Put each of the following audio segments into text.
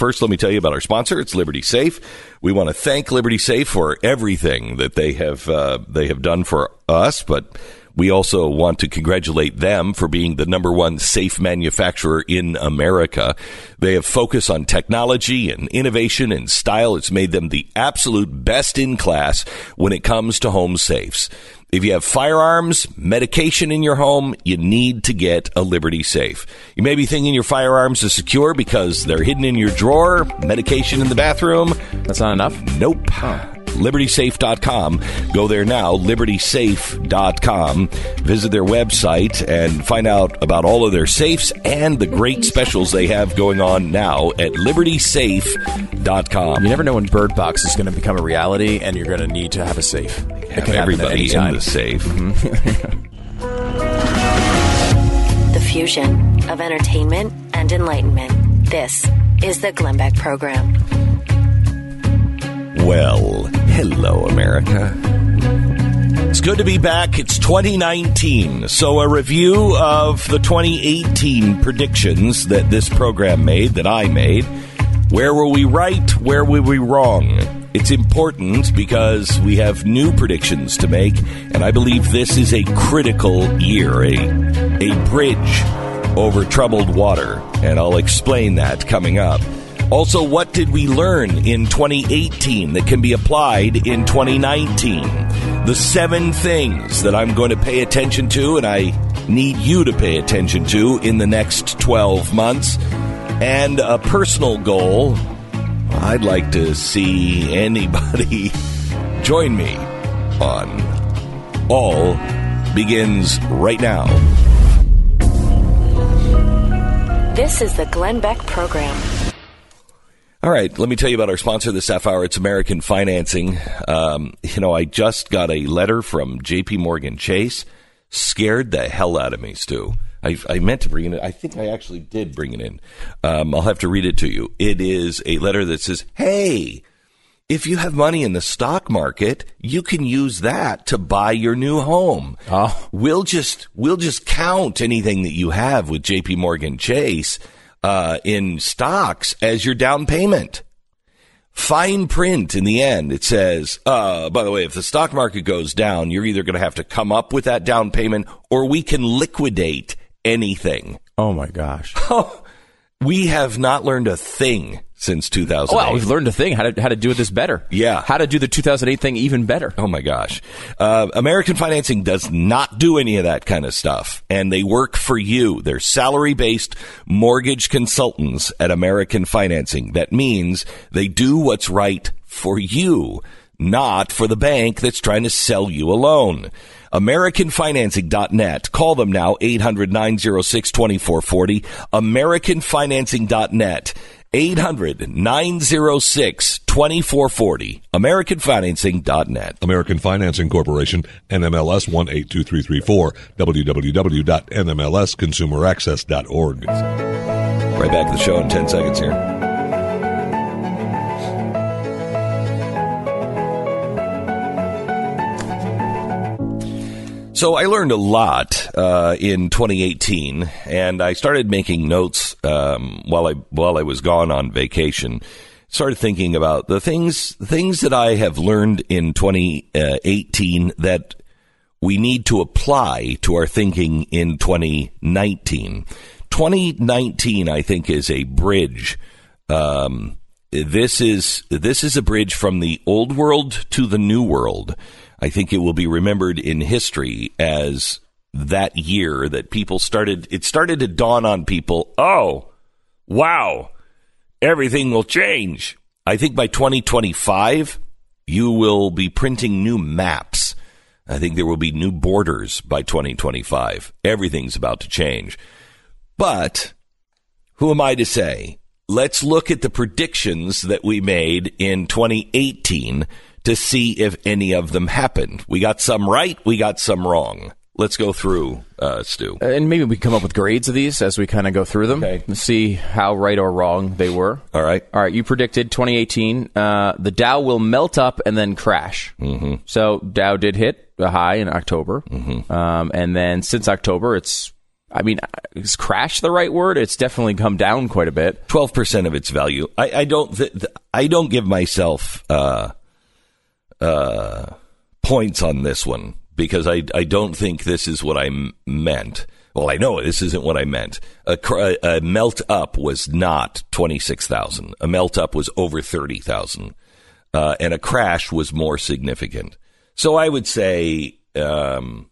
first, let me tell you about our sponsor. It's Liberty Safe. We want to thank Liberty Safe for everything that they have uh, they have done for us, but we also want to congratulate them for being the number one safe manufacturer in America. They have focused on technology and innovation and style. It's made them the absolute best in class when it comes to home safes. If you have firearms, medication in your home, you need to get a Liberty Safe. You may be thinking your firearms are secure because they're hidden in your drawer, medication in the bathroom. That's not enough? Nope. LibertySafe.com. Go there now, LibertySafe.com. Visit their website and find out about all of their safes and the great specials they have going on now at LibertySafe.com. You never know when Bird Box is going to become a reality and you're going to need to have a safe. It Have can everybody in time. the safe. The fusion of entertainment and enlightenment. This is the Glenn Beck Program. Well, hello, America. It's good to be back. It's 2019. So, a review of the 2018 predictions that this program made, that I made. Where were we right? Where were we wrong? It's important because we have new predictions to make, and I believe this is a critical year, a, a bridge over troubled water, and I'll explain that coming up. Also, what did we learn in 2018 that can be applied in 2019? The seven things that I'm going to pay attention to, and I need you to pay attention to in the next 12 months. And a personal goal I'd like to see anybody join me on. All begins right now. This is the Glenn Beck Program. All right, let me tell you about our sponsor this half hour. It's American Financing. Um, you know, I just got a letter from J.P. Morgan Chase. Scared the hell out of me, Stu. I, I meant to bring it in. I think I actually did bring it in. Um, I'll have to read it to you. It is a letter that says, "Hey, if you have money in the stock market, you can use that to buy your new home. Oh. We'll just we'll just count anything that you have with J.P. Morgan Chase uh, in stocks as your down payment. Fine print in the end, it says, uh, by the way, if the stock market goes down, you're either going to have to come up with that down payment or we can liquidate anything. Oh my gosh. We have not learned a thing since 2008. Well, we've learned a thing how to how to do this better. Yeah. How to do the 2008 thing even better. Oh my gosh. Uh, American Financing does not do any of that kind of stuff. And they work for you. They're salary based mortgage consultants at American Financing. That means they do what's right for you, not for the bank that's trying to sell you a loan. AmericanFinancing.net. Call them now, 800 906 2440. AmericanFinancing.net. 800 906 2440. AmericanFinancing.net. American Financing Corporation, NMLS 182334, www.nmlsconsumeraccess.org. Right back to the show in 10 seconds here. So I learned a lot uh, in 2018, and I started making notes um, while I while I was gone on vacation. Started thinking about the things things that I have learned in 2018 that we need to apply to our thinking in 2019. 2019, I think, is a bridge. Um, this is this is a bridge from the old world to the new world. I think it will be remembered in history as that year that people started. It started to dawn on people. Oh, wow, everything will change. I think by 2025, you will be printing new maps. I think there will be new borders by 2025. Everything's about to change. But who am I to say? Let's look at the predictions that we made in 2018 to see if any of them happened. We got some right, we got some wrong. Let's go through, uh, Stu. And maybe we can come up with grades of these as we kind of go through them Okay. and see how right or wrong they were. All right. All right, you predicted 2018, uh, the Dow will melt up and then crash. Mm-hmm. So Dow did hit a high in October, mm-hmm. um, and then since October, it's I mean, is crash the right word? It's definitely come down quite a bit. Twelve percent of its value. I, I don't. Th- th- I don't give myself uh, uh, points on this one because I I don't think this is what I m- meant. Well, I know this isn't what I meant. A, cr- a melt up was not twenty six thousand. A melt up was over thirty thousand, uh, and a crash was more significant. So I would say. Um,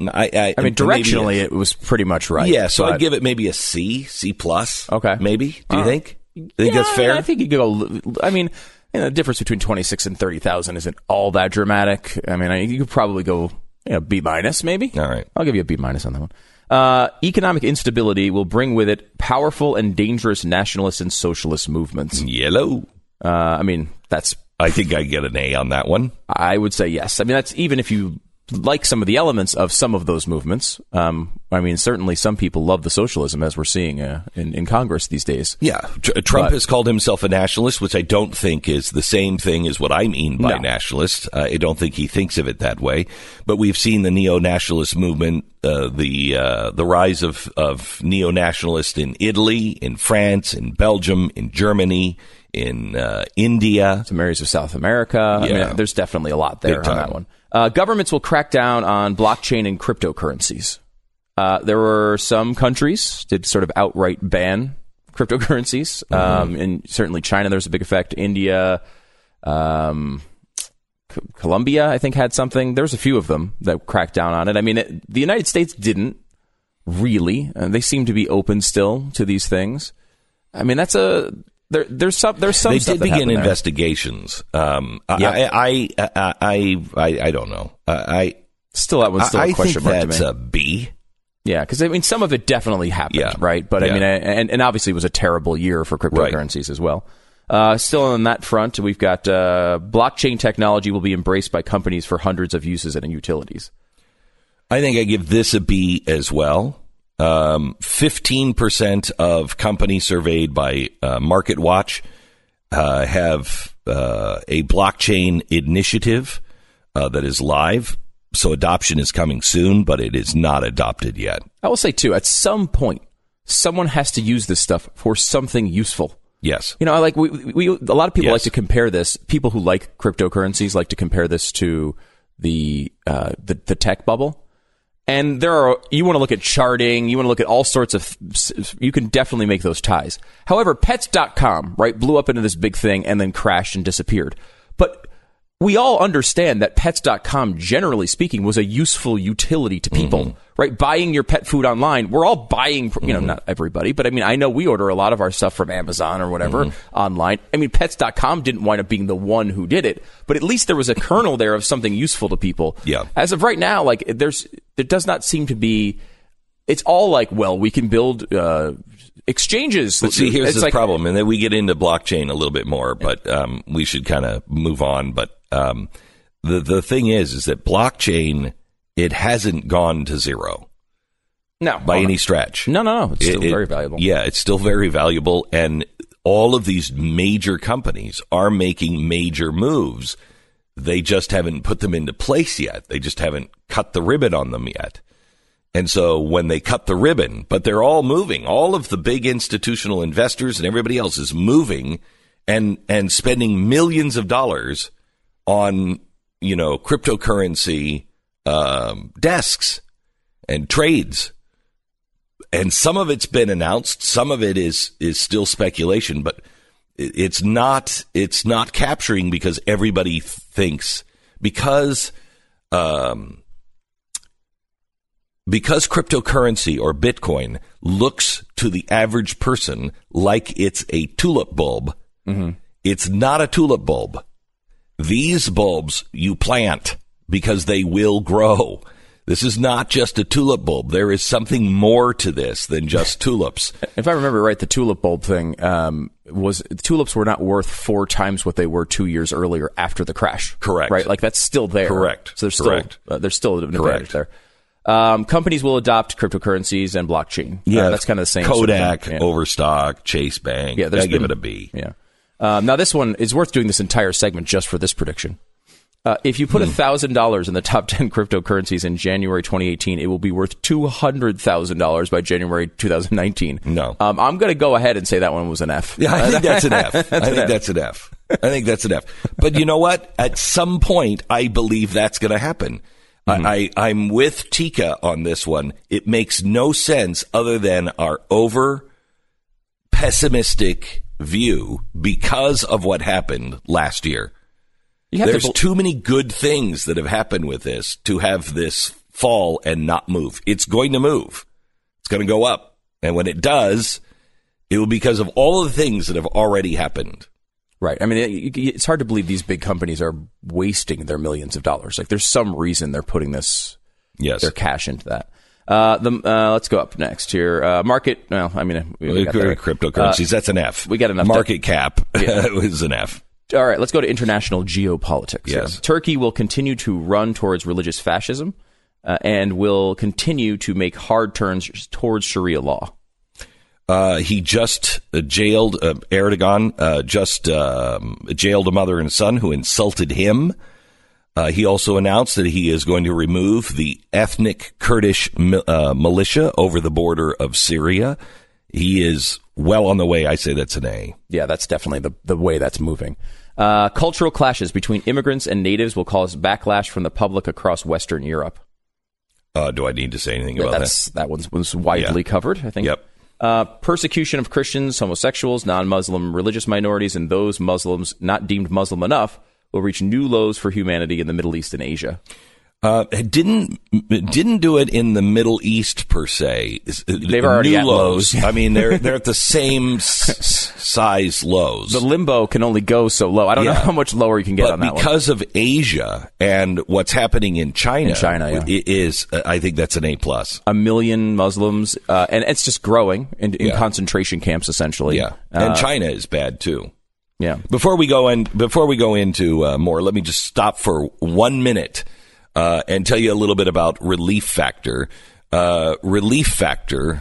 I, I, I mean, directionally, a- it was pretty much right. yeah, so but- I'd give it maybe a C, C plus. Okay. maybe. Do you Uh, think? You think Yeah, that's fair? I think you could go. I mean, you know, the difference between twenty six and thirty thousand isn't all that dramatic. I mean, I, you could probably go you know, B minus, maybe. All right. I'll give you a B minus on that one. Uh, economic instability will bring with it powerful and dangerous nationalist and socialist movements. Yellow. Uh, I mean, that's I think I get an A on that one. I would say yes. I mean, that's even if you like some of the elements of some of those movements. Um, I mean, certainly some people love the socialism as we're seeing uh, in, in Congress these days. Yeah, Tr- Trump But- has called himself a nationalist, which I don't think is the same thing as what I mean by No. nationalist. Uh, I don't think he thinks of it that way. But we've seen the neo-nationalist movement, uh, the uh, the rise of of neo-nationalists in Italy, in France, in Belgium, in Germany, in uh, India. Some areas of South America. I mean, there's definitely a lot there on that one. Uh, governments will crack down on blockchain and cryptocurrencies. Uh, there were some countries did sort of outright ban cryptocurrencies. Um, and certainly China, there's a big effect. India, um, C- Colombia, I think, had something. There's a few of them that cracked down on it. I mean, it, the United States didn't really. Uh, they seem to be open still to these things. I mean, that's a there, there's some there's some They stuff did begin investigations. Um, Yeah. I, I, I, I, I don't know. I, Still, that one's still I, a I question think mark to that's a B. Yeah, because I mean, some of it definitely happened, Yeah. right? But I Yeah. mean, and, and obviously, it was a terrible year for cryptocurrencies as well. Uh, still on that front, we've got uh, blockchain technology will be embraced by companies for hundreds of uses and utilities. I think I give this a B as well. Um, 15% of companies surveyed by uh, MarketWatch uh, have uh, a blockchain initiative uh, that is live. So adoption is coming soon, but it is not adopted yet. I will say too, at some point, someone has to use this stuff for something useful. Yes. You know, I like we, we a lot of people Yes. like to compare this. People who like cryptocurrencies like to compare this to the uh, the, the tech bubble. And there are you want to look at charting, you want to look at all sorts of you can definitely make those ties. However, pets.com, right, blew up into this big thing and then crashed and disappeared. But we all understand that pets.com generally speaking was a useful utility to people, mm-hmm. Right? Buying your pet food online, we're all buying, you know, not everybody, but I mean, I know we order a lot of our stuff from Amazon or whatever online. I mean, pets.com didn't wind up being the one who did it, but at least there was a kernel there of something useful to people. Yeah. As of right now, like there's, there does not seem to be, it's all like, well, we can build, uh, exchanges. But see, here's It's the like- problem, and then we get into blockchain a little bit more, but um, we should kind of move on. But um, the the thing is, is that blockchain it hasn't gone to zero No. by any stretch. No, no, no. It's still It- it- very valuable. Yeah, it's still very valuable, and all of these major companies are making major moves. They just haven't put them into place yet. They just haven't cut the ribbon on them yet. And so when they cut the ribbon, but they're all moving, all of the big institutional investors and everybody else is moving and, and spending millions of dollars on, you know, cryptocurrency, um, desks and trades. And some of it's been announced. Some of it is, is still speculation, but it's not, it's not capturing because everybody thinks because, um, because cryptocurrency or Bitcoin looks to the average person like it's a tulip bulb, it's not a tulip bulb. These bulbs you plant because they will grow. This is not just a tulip bulb. There is something more to this than just tulips. If I remember right, the tulip bulb thing um, was tulips were not worth four times what they were two years earlier after the crash. Correct. Right, like that's still there. Correct. So there's Correct. still uh, there's still an advantage Correct. there. Um, companies will adopt cryptocurrencies and blockchain. Uh, that's kind of the same. sort of Kodak. Yeah. Overstock, Chase Bank. Yeah, I give it a B. Yeah. Um, now this one is worth doing this entire segment just for this prediction. Uh, if you put thousand dollars in the top ten cryptocurrencies in January 2018, it will be worth two hundred thousand dollars by January 2019. No. um, I'm going to go ahead and say that one was an F. Yeah, I think that's an F. I an think F. that's an F. I think that's an F. But you know what? At some point, I believe that's going to happen. I, I, I'm with Tika on this one. It makes no sense other than our over pessimistic view because of what happened last year. Have to There's too many good things that have happened with this to have this fall and not move. It's going to move. It's going to go up. And when it does, it will be because of all of the things that have already happened. Right. I mean, it, it's hard to believe these big companies are wasting their millions of dollars. Like, there's some reason they're putting this Yes. their cash into that. Uh, the uh, let's go up next here. Uh, market. Well, I mean, we, we got. Cryptocurrencies, that's an F. we got enough Market cap is an F. All right, let's go to international geopolitics. Yes. Turkey will continue to run towards religious fascism uh, and will continue to make hard turns towards Sharia law. Uh, he just uh, jailed uh, Erdogan. Uh, just um, jailed a mother and son who insulted him. Uh, he also announced that he is going to remove the ethnic Kurdish mi- uh, militia over the border of Syria. He is well on the way. I say that's an A. Yeah, that's definitely the, the way that's moving. Uh, cultural clashes between immigrants and natives will cause backlash from the public across Western Europe. Uh, do I need to say anything about That's that one's was widely Yeah. covered. I think. Yep. Uh, persecution of Christians, homosexuals, non-Muslim religious minorities, and those Muslims not deemed Muslim enough will reach new lows for humanity in the Middle East and Asia. Uh, it didn't didn't do it in the Middle East per se. They've already new at lows. I mean, they're they're at the same s- size lows. The limbo can only go so low. I don't know how much lower you can get but on that one. because of Asia and what's happening in China, In China, yeah. it is uh, I think that's an A plus. A million Muslims, uh, and it's just growing in, in Yeah. concentration camps, essentially. Yeah, Uh, and China is bad too. yeah. Before we go in, before we go into uh, more, let me just stop for one minute uh, and tell you a little bit about Relief Factor. Uh, Relief Factor.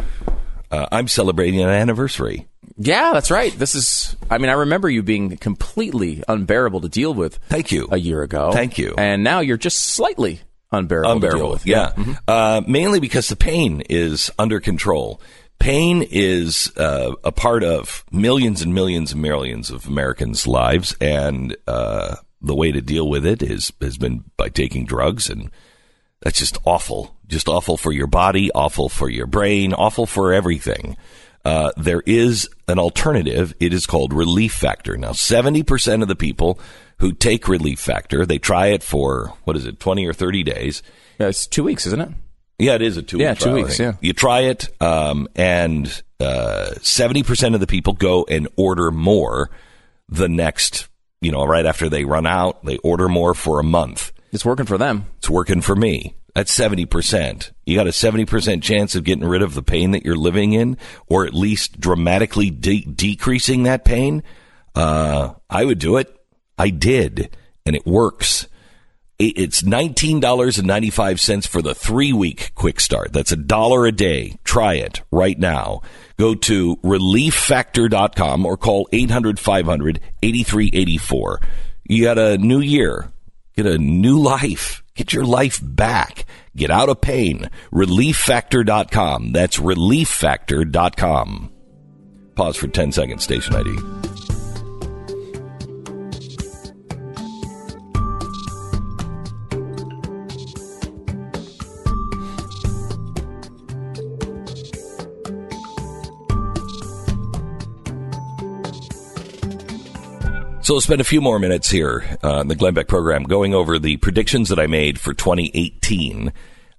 Uh, I'm celebrating an anniversary. Yeah, that's right. This is, I mean, I remember you being completely unbearable to deal with. Thank you. A year ago. Thank you. And now you're just slightly unbearable, to deal unbearable. with. Yeah, Uh, mainly because the pain is under control. Pain is uh, a part of millions and millions and millions of Americans' lives, and uh, the way to deal with it is has been by taking drugs, and that's just awful. Just awful for your body, awful for your brain, awful for everything. Uh, there is an alternative. It is called Relief Factor. Now, 70% of the people who take Relief Factor, they try it for, what is it, 20 or 30 days. Yeah, it's two weeks, isn't it? Yeah, it is a two week Yeah, two trial, weeks, yeah. You try it, um, and uh, 70% of the people go and order more the next, you know, right after they run out, they order more for a month. It's working for them. It's working for me. That's 70%. You got a 70% chance of getting rid of the pain that you're living in, or at least dramatically de- decreasing that pain. Uh, I would do it. I did, and it works. It- It's $19.95 for the three week quick start. That's a dollar a day. Try it right now. Go to relieffactor.com or call 800 500 8384. You got a new year. Get a new life. Get your life back. Get out of pain. Relieffactor.com. That's relieffactor.com. Pause for 10 seconds. Station ID. So we'll spend a few more minutes here uh, in the Glenn Beck program going over the predictions that I made for 2018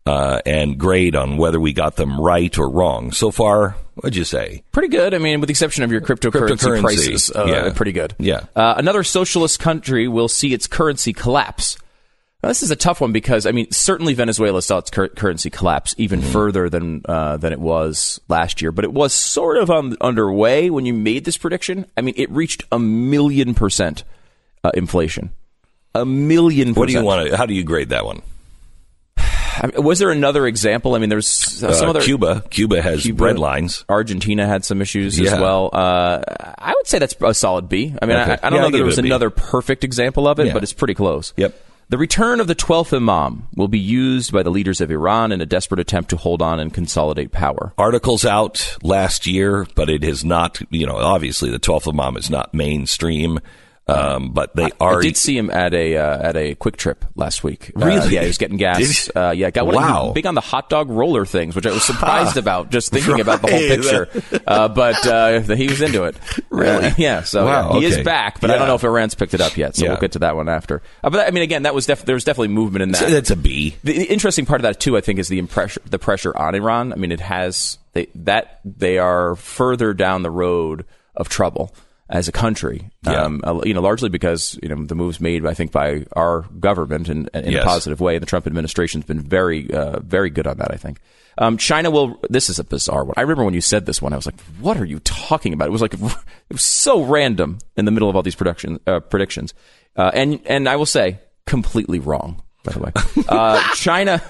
uh, and grade on whether we got them right or wrong. So far, what'd you say? Pretty good. I mean, with the exception of your cryptocurrency, Cryptocurrency, prices, uh, yeah. pretty good. Yeah. Uh, another socialist country will see its currency collapse. Now, this is a tough one because I mean, certainly Venezuela saw its cur- currency collapse even Mm-hmm. further than uh, than it was last year, but it was sort of um, underway when you made this prediction. I mean, it reached a million percent uh, inflation. A million. Percent. What do you want to? How do you grade that one? I mean, was there another example? I mean, there's some Uh, other Cuba. Cuba has Cuba. red lines. Argentina had some issues as well. Uh, I would say that's a solid B. I mean, Okay. I, I don't Yeah, know I'll that there was it a B. another perfect example of it, Yeah. but it's pretty close. Yep. The return of the 12th Imam will be used by the leaders of Iran in a desperate attempt to hold on and consolidate power. Articles out last year, but it is not, you know, obviously the 12th Imam is not mainstream. Um, but they are. I did see him at a uh, at a QuikTrip last week. Uh, Really? yeah, he was getting gas. Uh, yeah, got one Wow. big on the hot dog roller things, which I was surprised about just thinking about the whole picture. Uh, but uh, he was into it. Really? Uh, yeah. So Wow, yeah, he is back, but I don't know if Iran's picked it up yet. So Yeah. we'll get to that one after. Uh, but I mean, again, that was def- there was definitely movement in that. That's a B. The the interesting part of that too, I think, is the impressure, the pressure on Iran. I mean, it has they, that they are further down the road of trouble as a country. Yeah. Um, you know, largely because you know the moves made, I think, by our government in, in Yes. a positive way. The Trump administration's been very, uh, very good on that. I think. Um, China will. This is a bizarre one. I remember when you said this one, I was like, "What are you talking about?" It was like it was so random in the middle of all these production uh, predictions, uh, and and I will say, completely wrong. By the way, uh, China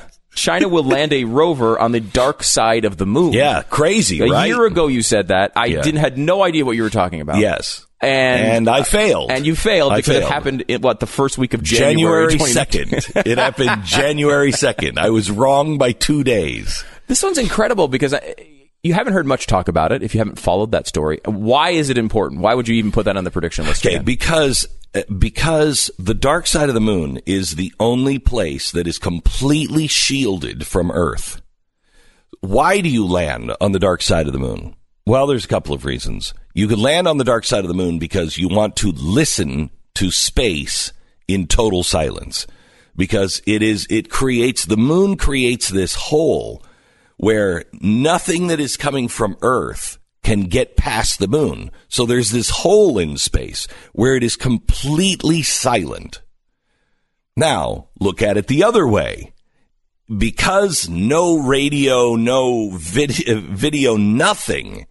China will land a rover on the dark side of the moon. Yeah, crazy, A right? year ago, you said that. I Yeah. didn't had no idea what you were talking about. Yes. and And I failed. and you failed I because it happened in what the first week of January, January 2nd. it happened January 2nd. I was wrong by two days. This one's incredible because I, you haven't heard much talk about it if you haven't followed that story. Why is it important? Why would you even put that on the prediction list? Okay, because because the dark side of the moon is the only place that is completely shielded from Earth. Why do you land on the dark side of the moon? Well, there's a couple of reasons. You could land on the dark side of the moon because you want to listen to space in total silence because it is it creates the moon creates this hole where nothing that is coming from Earth can get past the moon. So there's this hole in space where it is completely silent. Now, look at it the other way. Because no radio, no video, uh, video nothing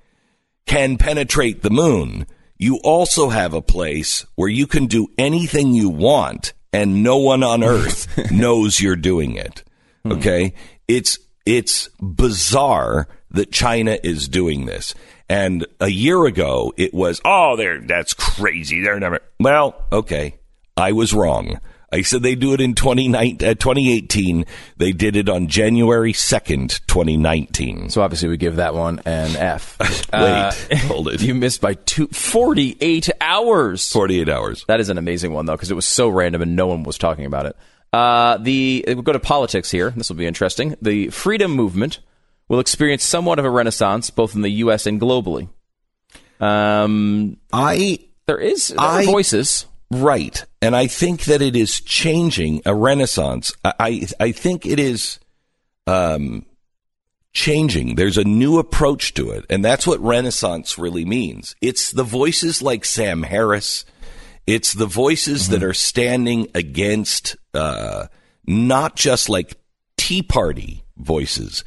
can penetrate the moon, you also have a place where you can do anything you want and no one on earth knows you're doing it. Hmm. Okay? It's it's bizarre that China is doing this. And a year ago it was, "Oh, they're that's crazy. They're never." Well, okay. I was wrong. I said they do it in 29 uh, 2018. They did it on January 2nd, 2019. so obviously we give that one an F. Wait, hold it. You missed by two, 48 hours. 48 hours. That is an amazing one, though, because it was so random and no one was talking about it. Uh, the we'll go to politics here. This will be interesting. The freedom movement will experience somewhat of a renaissance, both in the U.S. and globally. Um, I there is there I- are voices. Right. And I think that it is changing a renaissance. I, I, I think it is um, changing. There's a new approach to it. And that's what renaissance really means. It's the voices like Sam Harris. It's the voices that are standing against uh, not just like Tea Party voices,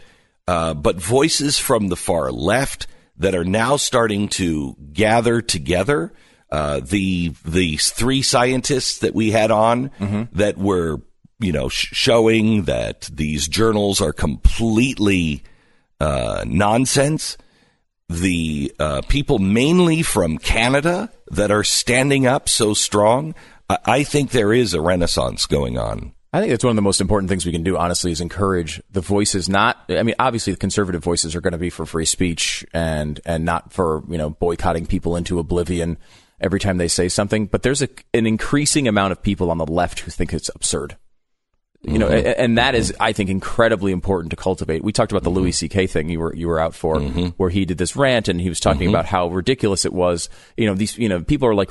uh, but voices from the far left that are now starting to gather together. Uh, the the three scientists that we had on that were you know sh- showing that these journals are completely uh, nonsense. The uh, people mainly from Canada that are standing up so strong. I, I think there is a renaissance going on. I think that's one of the most important things we can do, honestly, is encourage the voices. Not, I mean, obviously, the conservative voices are going to be for free speech and and not for you know boycotting people into oblivion every time they say something. But there's a, an increasing amount of people on the left who think it's absurd. You know, mm-hmm. a- and that is, mm-hmm. I think, incredibly important to cultivate. We talked about the mm-hmm. Louis C.K. thing you were you were out for, where he did this rant and he was talking about how ridiculous it was. You know, these you know people are like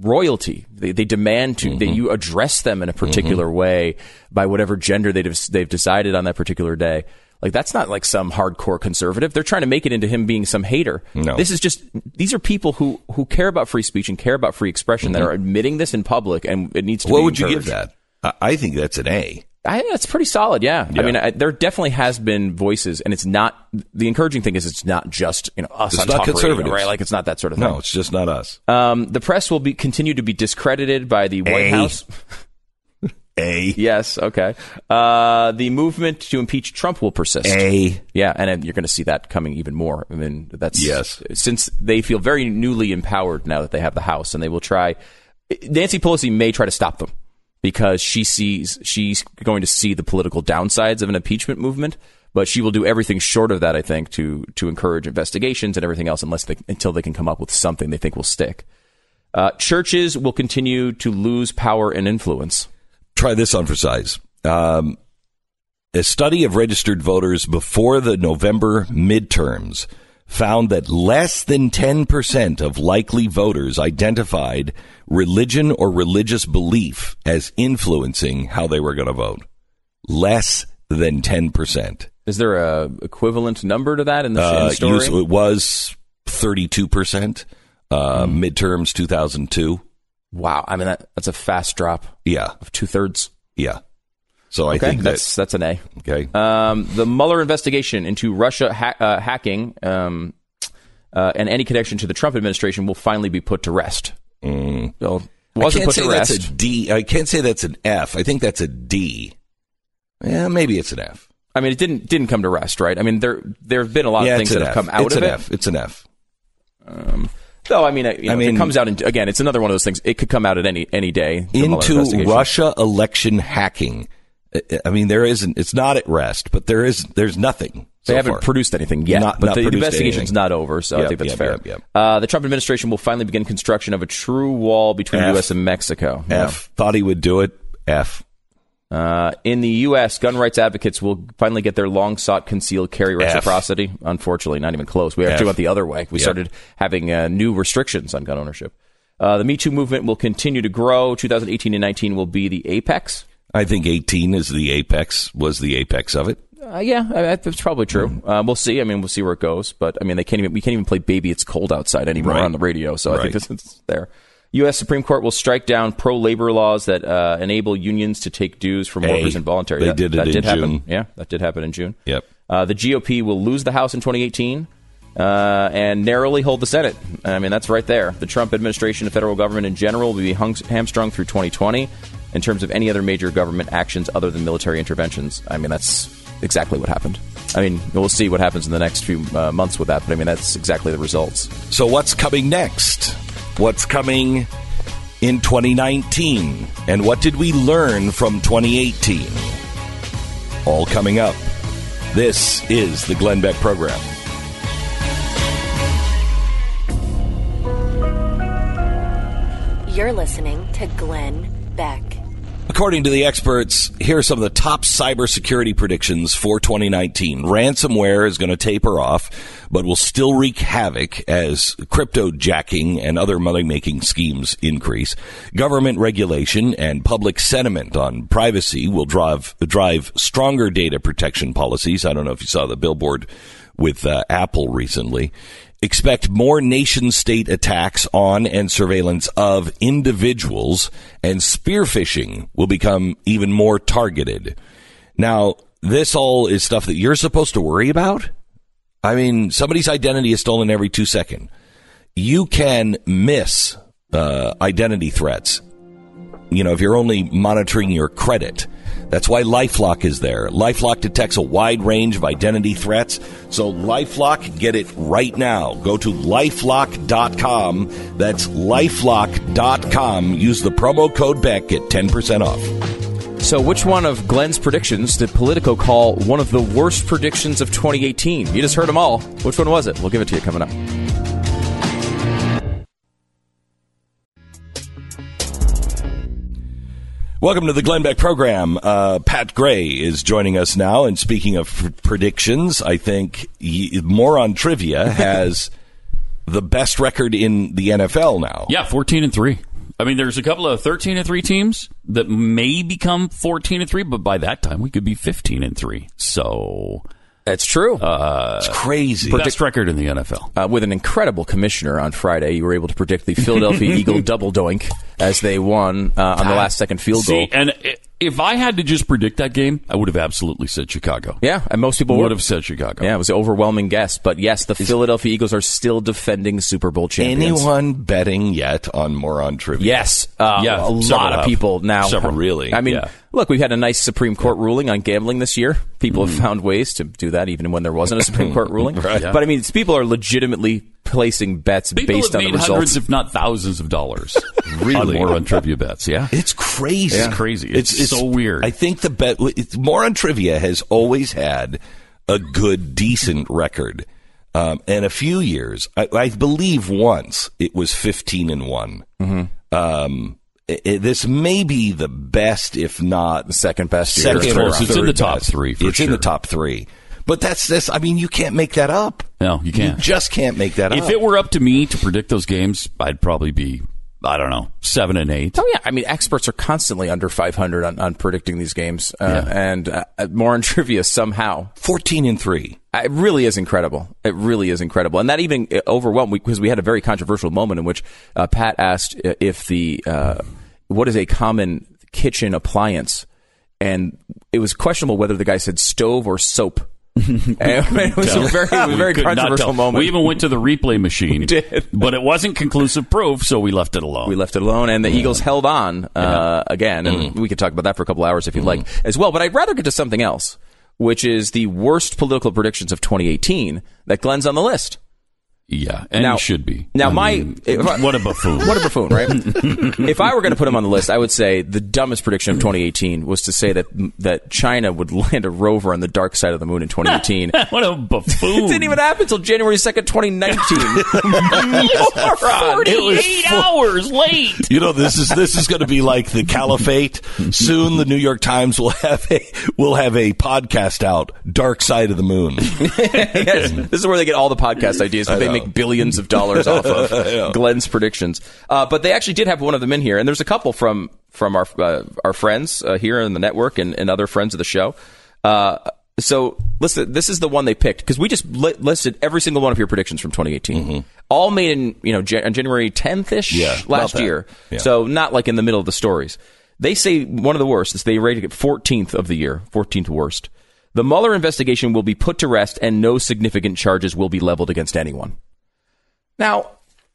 royalty. They, they demand to that you address them in a particular way by whatever gender they've they've decided on that particular day. Like that's not like some hardcore conservative. They're trying to make it into him being some hater. No. This is just these are people who who care about free speech and care about free expression that are admitting this in public, and it needs to. What be would you give that? I think that's an A. I think that's pretty solid. Yeah. I mean, I, there definitely has been voices, and it's not the encouraging thing is it's not just you know us It's on not conservatives. right? Like it's not that sort of thing. No, it's just not us. Um, the press will be continue to be discredited by the White A. House. A. Yes. Okay. Uh, the movement to impeach Trump will persist. A. Yeah, and then you're going to see that coming even more. I mean, that's Yes. Since they feel very newly empowered now that they have the House, and they will try. Nancy Pelosi may try to stop them, because she sees she's going to see the political downsides of an impeachment movement. But she will do everything short of that, I think, to to encourage investigations and everything else, unless they, until they can come up with something they think will stick. Uh, churches will continue to lose power and influence. Try this on for size. Um, a study of registered voters before the November midterms found that less than 10% of likely voters identified religion or religious belief as influencing how they were going to vote. Less than 10%. Is there a equivalent number to that in the, Uh, story? it was 32%. Uh, Hmm. Midterms 2002. wow, I mean that, that's a fast drop Yeah, of two thirds. yeah. So I Okay, think that's that's an A. okay. Um, the Mueller investigation into Russia ha- uh, hacking um, uh, and any connection to the Trump administration will finally be put to rest. Mm. Well, I wasn't can't put say to that's a D. I can't say that's an F. I think that's a D. Yeah, maybe it's an F. I mean, it didn't didn't come to rest, right? I mean, there there have been a lot yeah, of things that have F. come out it's of an it. F. It's an F. Though, I mean, you know, I mean- it comes out in, again, it's another one of those things. It could come out at any any day. Into. Russia election hacking. I- mean, there isn't. It's not at rest, but there is. There's nothing. They so haven't far. produced anything yet, Not- but not the investigation's anything. not over, so I think that's yep, fair. yep, yep. Uh, the Trump administration will finally begin construction of a true wall between F. U.S. and Mexico. Yeah. F. Thought he would do it. F. Uh, in the U.S., gun rights advocates will finally get their long sought concealed carry reciprocity. Unfortunately, not even close. We actually F. went the other way. We Yep. started having uh, new restrictions on gun ownership. Uh, the Me Too movement will continue to grow. 2018 and 19 will be the apex. I think 18 is the apex. Was the apex of it? Uh, yeah, that's probably true. Uh, we'll see. I mean, we'll see where it goes. But I mean, they can't even we can't even play "Baby It's Cold Outside" anymore Right. on the radio. So I think this is there. U.S. Supreme Court will strike down pro-labor laws that uh, enable unions to take dues from Hey, workers involuntary. they that, did it that in did happen. June. Yeah, that did happen in June. Yep. Uh, the GOP will lose the House in 2018 uh, and narrowly hold the Senate. I mean, that's right there. The Trump administration and federal government in general will be hung, hamstrung through 2020 in terms of any other major government actions other than military interventions. I mean, that's exactly what happened. I mean, we'll see what happens in the next few uh, months with that, but I mean, that's exactly the results. So what's coming next? What's coming in 2019? And what did we learn from 2018? All coming up. This is the Glenn Beck program. You're listening to Glenn Beck. According to the experts, here are some of the top cybersecurity predictions for 2019. Ransomware is going to taper off, but will still wreak havoc as crypto jacking and other money making schemes increase. Government regulation and public sentiment on privacy will drive, drive stronger data protection policies. I don't know if you saw the billboard with uh, Apple recently. Expect more nation state attacks on and surveillance of individuals, and spear phishing will become even more targeted. Now, this all is stuff that you're supposed to worry about? I mean, somebody's identity is stolen every two seconds. You can miss uh, identity threats you know, if you're only monitoring your credit. That's why Lifelock is there. Lifelock detects a wide range of identity threats. So Lifelock, get it right now. Go to lifelock.com. That's lifelock.com. Use the promo code Beck, get 10% off. So, which one of Glenn's predictions did Politico call one of the worst predictions of 2018? You just heard them all. Which one was it? We'll give it to you coming up. Welcome to the Glenn Beck program. Uh, Pat Gray is joining us now. And speaking of pr- predictions, I think y- Moron Trivia has the best record in the NFL now. Yeah, 14 and 3. I mean, there's a couple of 13 and 3 teams that may become 14 and 3, but by that time we could be 15 and 3. So, That's true. It's crazy. best record in the NFL. uh, with an incredible commissioner on Friday, you were able to predict the Philadelphia Eagle double doink as they won uh, on the last second field goal. And if I had to just predict that game, I would have absolutely said Chicago. yeah, and most people would would have said Chicago. Yeah, it was an overwhelming guess. But yes, the Philadelphia Eagles are still defending Super Bowl champions. Anyone betting yet on Moron Trivia? Yes, uh, Yeah, a lot of have. people now. Several. Really? I mean, Yeah. Look, we've had a nice Supreme Court ruling on gambling this year. People have found ways to do that, even when there wasn't a Supreme Court ruling. Right. But I mean, people are legitimately placing bets People based have on the made hundreds, results. if not thousands, of dollars Really? on Moron Trivia bets. Yeah, It's crazy. It's crazy. It's so weird. I think the bet it's, Moron Trivia has always had a good, decent record. Um, and a few years, I, I believe once it was fifteen and one. Mm-hmm. Um, i- i- this may be the best, if not the second best year. second It's or. It's in the top best. three, for it's in the top three. But that's this. I mean, you can't make that up. No, you can't. You just can't make that if up. If it were up to me to predict those games, I'd probably be, I don't know, seven and eight. Oh yeah, I mean, experts are constantly under 500 on, on predicting these games, uh, Yeah. and uh, more in trivia somehow. fourteen and three. It really is incredible. It really is incredible, and that even uh, overwhelmed because we had a very controversial moment in which uh, Pat asked uh, if the uh, what is a common kitchen appliance, and it was questionable whether the guy said stove or soap. it was a very, was a very controversial moment. We even went to the replay machine, but it wasn't conclusive proof, so we left it alone. we left it alone, and the Eagles held on uh, again, and we could talk about that for a couple hours if you'd like as well. But I'd rather get to something else, which is the worst political predictions of 2018 that Glenn's on the list. Yeah, and Now- he should be. now I my- mean, I- what a buffoon! What a buffoon, right? if I were going to put him on the list, I would say the dumbest prediction of 2018 was to say that that China would land a rover on the dark side of the moon in 2018. what a buffoon! It didn't even happen until January 2nd, 2019. Moron. Forty-eight hours late. You know, this is this is going to be like the caliphate. Soon, the New York Times will have a will have a podcast out, "Dark Side of the Moon." yes, this is where they get all the podcast ideas. Where they make billions of dollars off of Glenn's predictions. Uh, but they actually did have one of them in here, and there's a couple from from our uh, our friends uh, here in the network and, and other friends of the show. Uh, so listen, this is the one they picked because we just li- listed every single one of your predictions from 2018, all made in you know Jan- January 10th ish Yeah, last year. Yeah. So not like in the middle of the stories. They say one of the worst is they rated it 14th of the year, 14th worst. The Mueller investigation will be put to rest and no significant charges will be leveled against anyone. Now,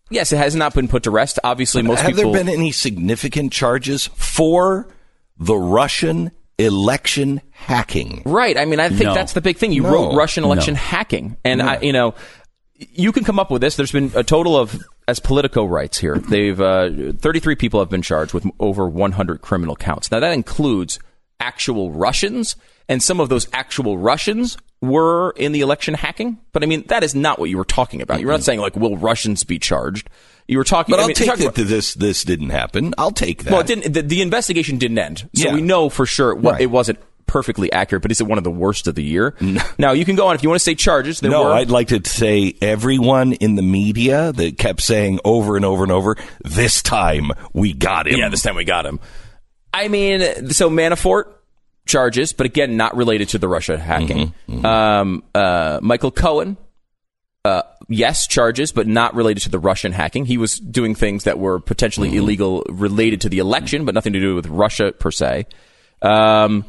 yes, it has not been put to rest. Obviously, most have people. Have there been any significant charges for the Russian election hacking? Right. I mean, I think No. that's the big thing. You No. wrote Russian election No. hacking, and I, you know, you can come up with this. There's been a total of, as Politico writes here, they've uh, 33 people have been charged with over 100 criminal counts. Now that includes actual Russians, and some of those actual Russians were in the election hacking. But I mean, that is not what you were talking about. You were not saying like, will Russians be charged? You were talking. But I I'll mean, take talking that this this didn't happen. I'll take that. well, it didn't. The, the investigation didn't end, so Yeah. we know for sure it, Right. it wasn't perfectly accurate. But is it one of the worst of the year? Now you can go on if you want to say charges. There no, were, I'd like to say everyone in the media that kept saying over and over and over, "This time we got him." yeah, this time we got him. I mean, so Manafort charges, but again, not related to the Russia hacking. Um, uh, Michael Cohen. Uh, yes, charges, but not related to the Russian hacking. He was doing things that were potentially illegal related to the election, but nothing to do with Russia per se. Um,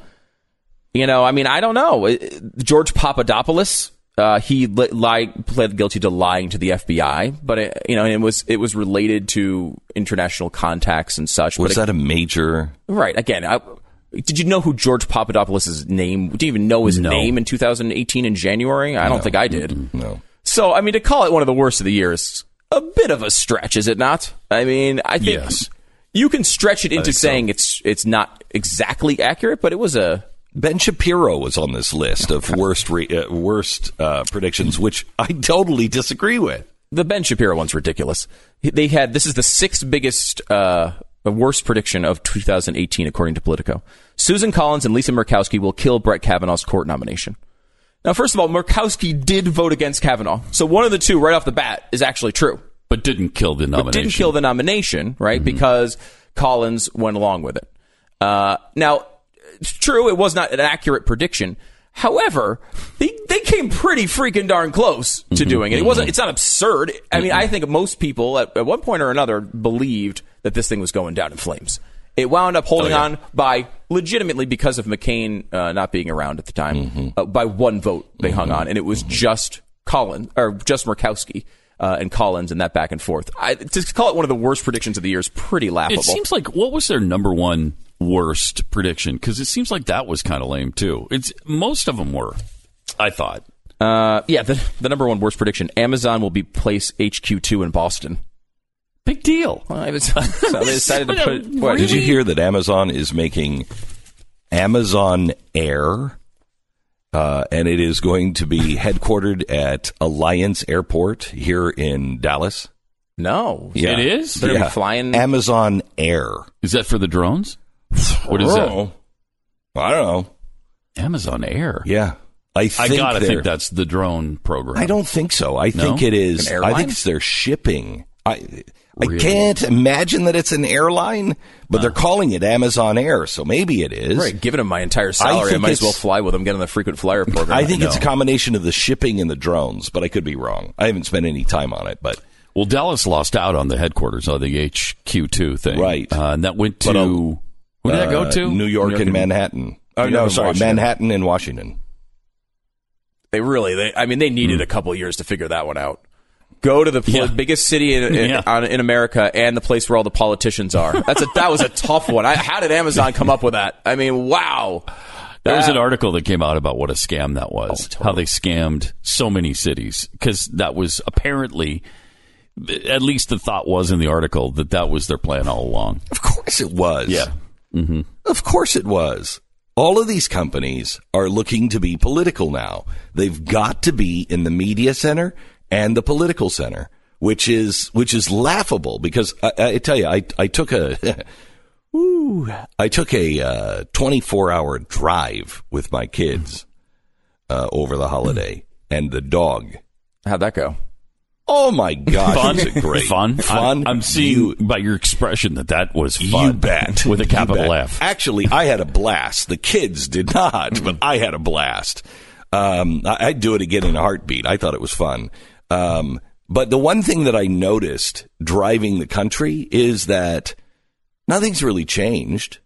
you know, I mean, I don't know. George Papadopoulos, uh, he li- lied, pled guilty to lying to the FBI, but it, you know, it was it was related to international contacts and such. Was but that a major? right? Again, I, did you know who George Papadopoulos' name? Did you even know his No. name in 2018 in January? I don't think I did. No. So, I mean, to call it one of the worst of the year is a bit of a stretch, is it not? I mean, I think Yes. you can stretch it into saying it's it's not exactly accurate, but it was a Ben Shapiro was on this list of worst re- uh, worst uh, predictions, which I totally disagree with. the Ben Shapiro one's ridiculous. They had this is the sixth biggest, uh, worst prediction of 2018 according to Politico. Susan Collins and Lisa Murkowski will kill Brett Kavanaugh's court nomination. Now, first of all, Murkowski did vote against Kavanaugh, so one of the two right off the bat is actually true. but didn't kill the But nomination. didn't kill the nomination, right? Mm-hmm. Because Collins went along with it. Uh, now, it's true, it was not an accurate prediction. However, they, they came pretty freaking darn close to mm-hmm. doing it. It wasn't, mm-hmm. it's not absurd. I mean, I think most people at, at one point or another believed that this thing was going down in flames. It wound up holding Oh, yeah. on by legitimately because of McCain uh, not being around at the time. Uh, by one vote, they hung on, and it was just Collins or just Murkowski uh, and Collins and that back and forth. I, to call it one of the worst predictions of the year is pretty laughable. It seems like what was their number one worst prediction? Because it seems like that was kind of lame too. It's most of them were. I thought. Uh, yeah, the, the number one worst prediction: Amazon will be place HQ two in Boston. Big deal. Well, I was- so they decided to put. What, Did you hear that Amazon is making Amazon Air? Uh, and it is going to be headquartered at Alliance Airport here in Dallas. No, Yeah. It is? They're gonna flying. Amazon Air. Is that for the drones? What is that? I don't know. Amazon Air. Yeah, I I gotta think that's the drone program. I don't think so. I think it is. An I think it's their shipping. I I can't imagine that it's an airline, but they're calling it Amazon Air, so maybe it is. Right, giving them my entire salary, I, think might as well fly with them, get on the frequent flyer program. I think it's a combination of the shipping and the drones, but I could be wrong. I haven't spent any time on it, but Well, Dallas lost out on the headquarters of the HQ2 thing. Right. Uh, and that went to. But, who did that go uh, to? New York, and and- Manhattan. Oh New no, York sorry, Washington. Manhattan and Washington. They really, they, I mean, they needed a couple years to figure that one out. Go to the pl- Yeah. biggest city in, in, Yeah. on, in America and the place where all the politicians are. That's a, that was a tough one. I, how did Amazon come up with that? I mean, wow. There was an article that came out about what a scam that was, oh, how they scammed so many cities, because that was apparently, at least the thought was in the article that that was their plan all along. Of course it was. Yeah. Mm-hmm. Of course it was. All of these companies are looking to be political now. They've got to be in the media center and the political center, which is which is laughable because I, I tell you, I I took a Woo. I took a uh, 24 hour drive with my kids uh, over the holiday and the dog. How'd that go? Oh my God! Fun, it great? fun, fun. I'm, I'm seeing You- by your expression that that was fun. You bet. with a capital. F. Actually, I had a blast. The kids did not, but I had a blast. Um, I- I'd do it again in a heartbeat. I thought it was fun. Um, but the one thing that I noticed driving the country is that nothing's really changed.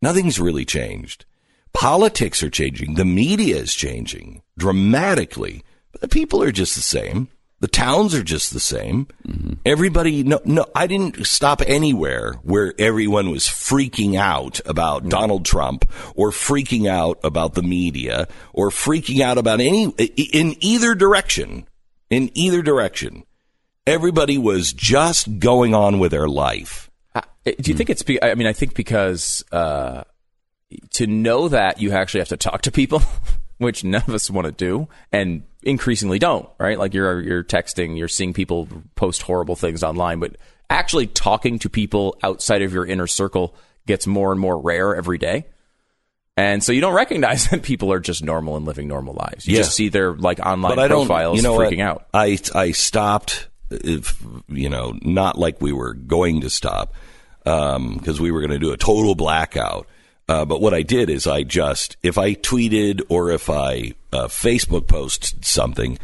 Nothing's really changed. Politics are changing. The media is changing dramatically. But the people are just the same. The towns are just the same. Everybody, no, no, I didn't stop anywhere where everyone was freaking out about Donald Trump or freaking out about the media or freaking out about any, in either direction, in either direction. Everybody was just going on with their life. Uh, Do you think it's? Be- I mean, I think because uh, to know that you actually have to talk to people, which none of us want to do, and increasingly don't. Right? Like you're you're texting, you're seeing people post horrible things online, but actually talking to people outside of your inner circle gets more and more rare every day. And so you don't recognize that people are just normal and living normal lives. You Yeah. just see their like online but I don't, profiles you know freaking what? out. I I stopped, if you know, not like we were going to stop, because we were going to do a total blackout. Uh, but what I did is I just, if I tweeted or if I uh, Facebook posted something,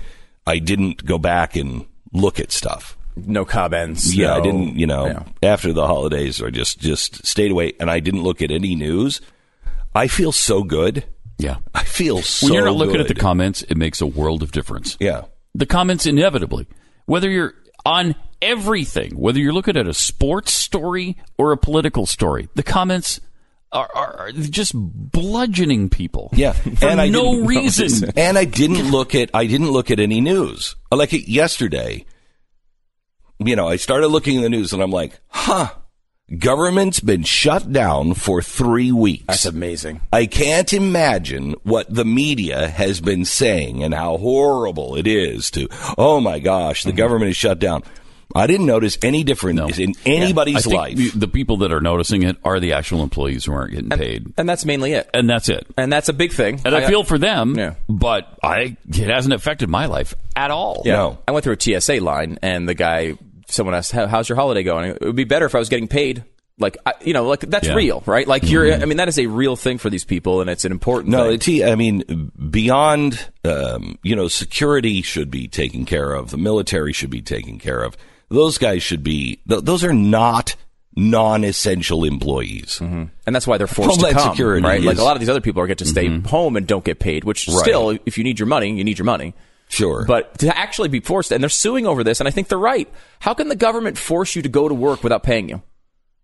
I didn't go back and look at stuff. No comments. Yeah, I didn't. You know, Yeah. after the holidays, I just just stayed away, and I didn't look at any news. I feel so good. Yeah. I feel so. Good. When you're not looking at the comments, it makes a world of difference. yeah. the comments inevitably. Whether you're on everything, whether you're looking at a sports story or a political story, the comments are, are, are just bludgeoning people. Yeah, for and I no didn't- reason. and I didn't look at I didn't look at any news. Like yesterday, you know, I started looking at the news and I'm like, huh, government's been shut down for three weeks. That's amazing. I can't imagine what the media has been saying and how horrible it is to, oh my gosh, the Mm-hmm. government is shut down. I didn't notice any difference in I anybody's think life. The, the people that are noticing it are the actual employees who aren't getting paid, And that's mainly it. and that's it. And that's a big thing. And I, feel for them, Yeah. but I it hasn't affected my life at all. Yeah. No. I went through a TSA line, and the guy, someone asked, "How- "How's your holiday going?" It would be better if I was getting paid. Like, I, you know, like that's Yeah. real, right? Like you're, mm-hmm. I mean, that is a real thing for these people, and it's an important. No, thing. it's, I mean, beyond, um, you know, security should be taken care of. The military should be taken care of. Those guys should be, th- those are not non-essential employees. Mm-hmm. and that's why they're forced Homeland to come, Security right? Like a lot of these other people are get to stay mm-hmm. home and don't get paid. Which Right. still, if you need your money, you need your money. Sure. But to actually be forced, and they're suing over this, and I think they're right. How can the government force you to go to work without paying you?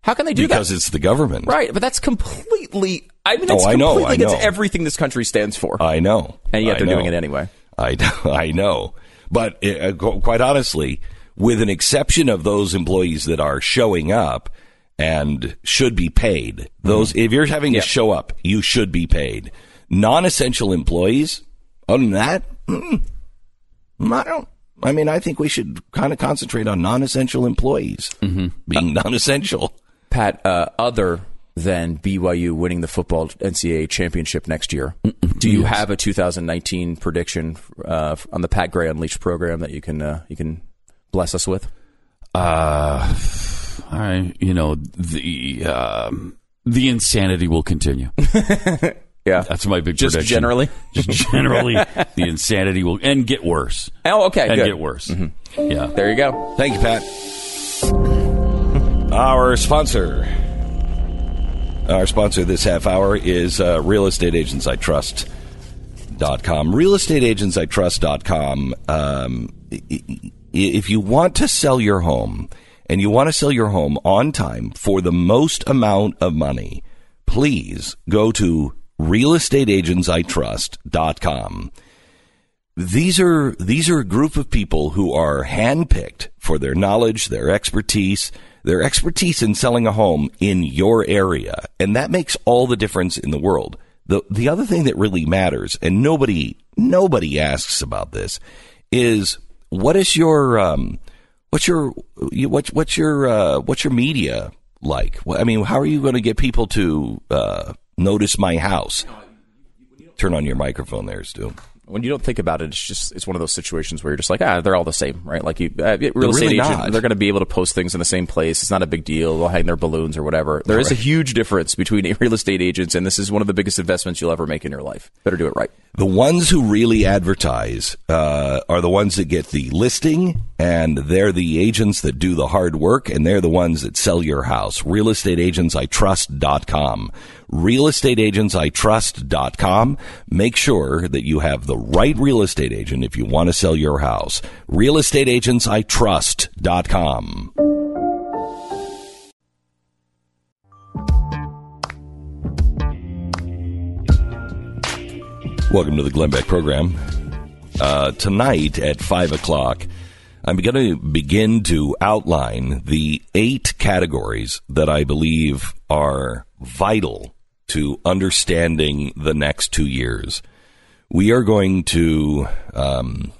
How can they do because that? Because it's the government. Right, but that's completely. I mean, Oh, it's I know, completely I against know. everything this country stands for, I know. and yet they're know. doing it anyway. I know, I know. But uh, quite honestly, with an exception of those employees that are showing up and should be paid, those if you're having Yeah. to show up, you should be paid. Non-essential employees, other than that, mm, I don't. I mean, I think we should kind of concentrate on non-essential employees being non-essential. Pat, uh, other than BYU winning the football NCAA championship next year, do you have a 2019 prediction uh, on the Pat Gray Unleashed program that you can uh, you can bless us with? Uh, I, you know, the um, the insanity will continue. Yeah, That's my big Just prediction. generally? Just generally, the insanity will and get worse Oh, okay, and good. get worse. Yeah. There you go. Thank you, Pat. Our sponsor. Our sponsor this half hour is uh, Real Estate Agents I Trust. Dot com. Real Estate Agents I Trust.com. Um, i- i- if you want to sell your home and you want to sell your home on time for the most amount of money, please go to realestateagentsitrust.com these are these are a group of people who are handpicked for their knowledge, their expertise, their expertise in selling a home in your area, and that makes all the difference in the world. The the other thing that really matters, and nobody nobody asks about this, is what is your um, what's your you- what's what's your uh, what's your media like? I mean, how are you going to get people to uh, notice my house? Turn on your microphone there, Stu. When you don't think about it, it's just it's one of those situations where you're just like, ah, they're all the same, right? Like you, uh, real They're estate really agent, not. they're going to be able to post things in the same place. It's not a big deal. They'll hang their balloons or whatever. There is a huge difference between real estate agents, and this is one of the biggest investments you'll ever make in your life. Better do it right. The ones who really advertise uh, are the ones that get the listing, and they're the agents that do the hard work, and they're the ones that sell your house. RealestateAgentsITrust.com. RealestateAgentsITrust.com. Make sure that you have the right real estate agent if you want to sell your house. RealestateAgentsITrust.com. Welcome to the Glenn Beck program. Uh, tonight at 5 o'clock, I'm going to begin to outline the eight categories that I believe are vital to understanding the next two years. We are going to um,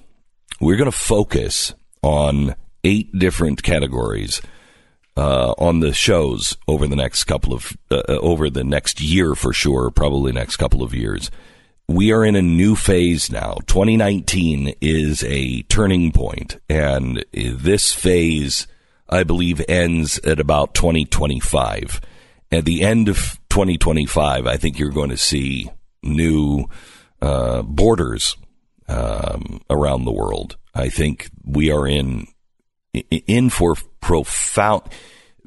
we're going to focus on eight different categories uh, on the shows over the next couple of uh, over the next year for sure, probably next couple of years. We are in a new phase now. 2019 is a turning point, and this phase, I believe, ends at about 2025. At the end of 2025, I think you're going to see new uh, borders um, around the world. I think we are in in for profound.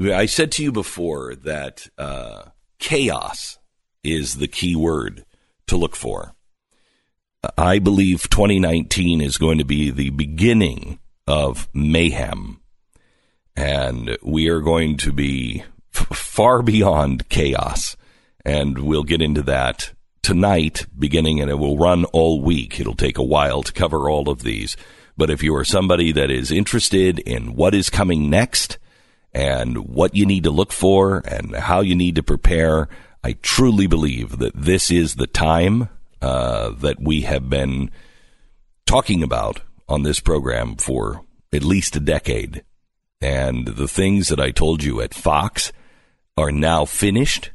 I said to you before that uh, chaos is the key word to look for. I believe 2019 is going to be the beginning of mayhem, and we are going to be far beyond chaos. And we'll get into that tonight, beginning, and it will run all week. It'll take a while to cover all of these. But if you are somebody that is interested in what is coming next and what you need to look for and how you need to prepare, I truly believe that this is the time uh, that we have been talking about on this program for at least a decade. And the things that I told you at Fox are now finished,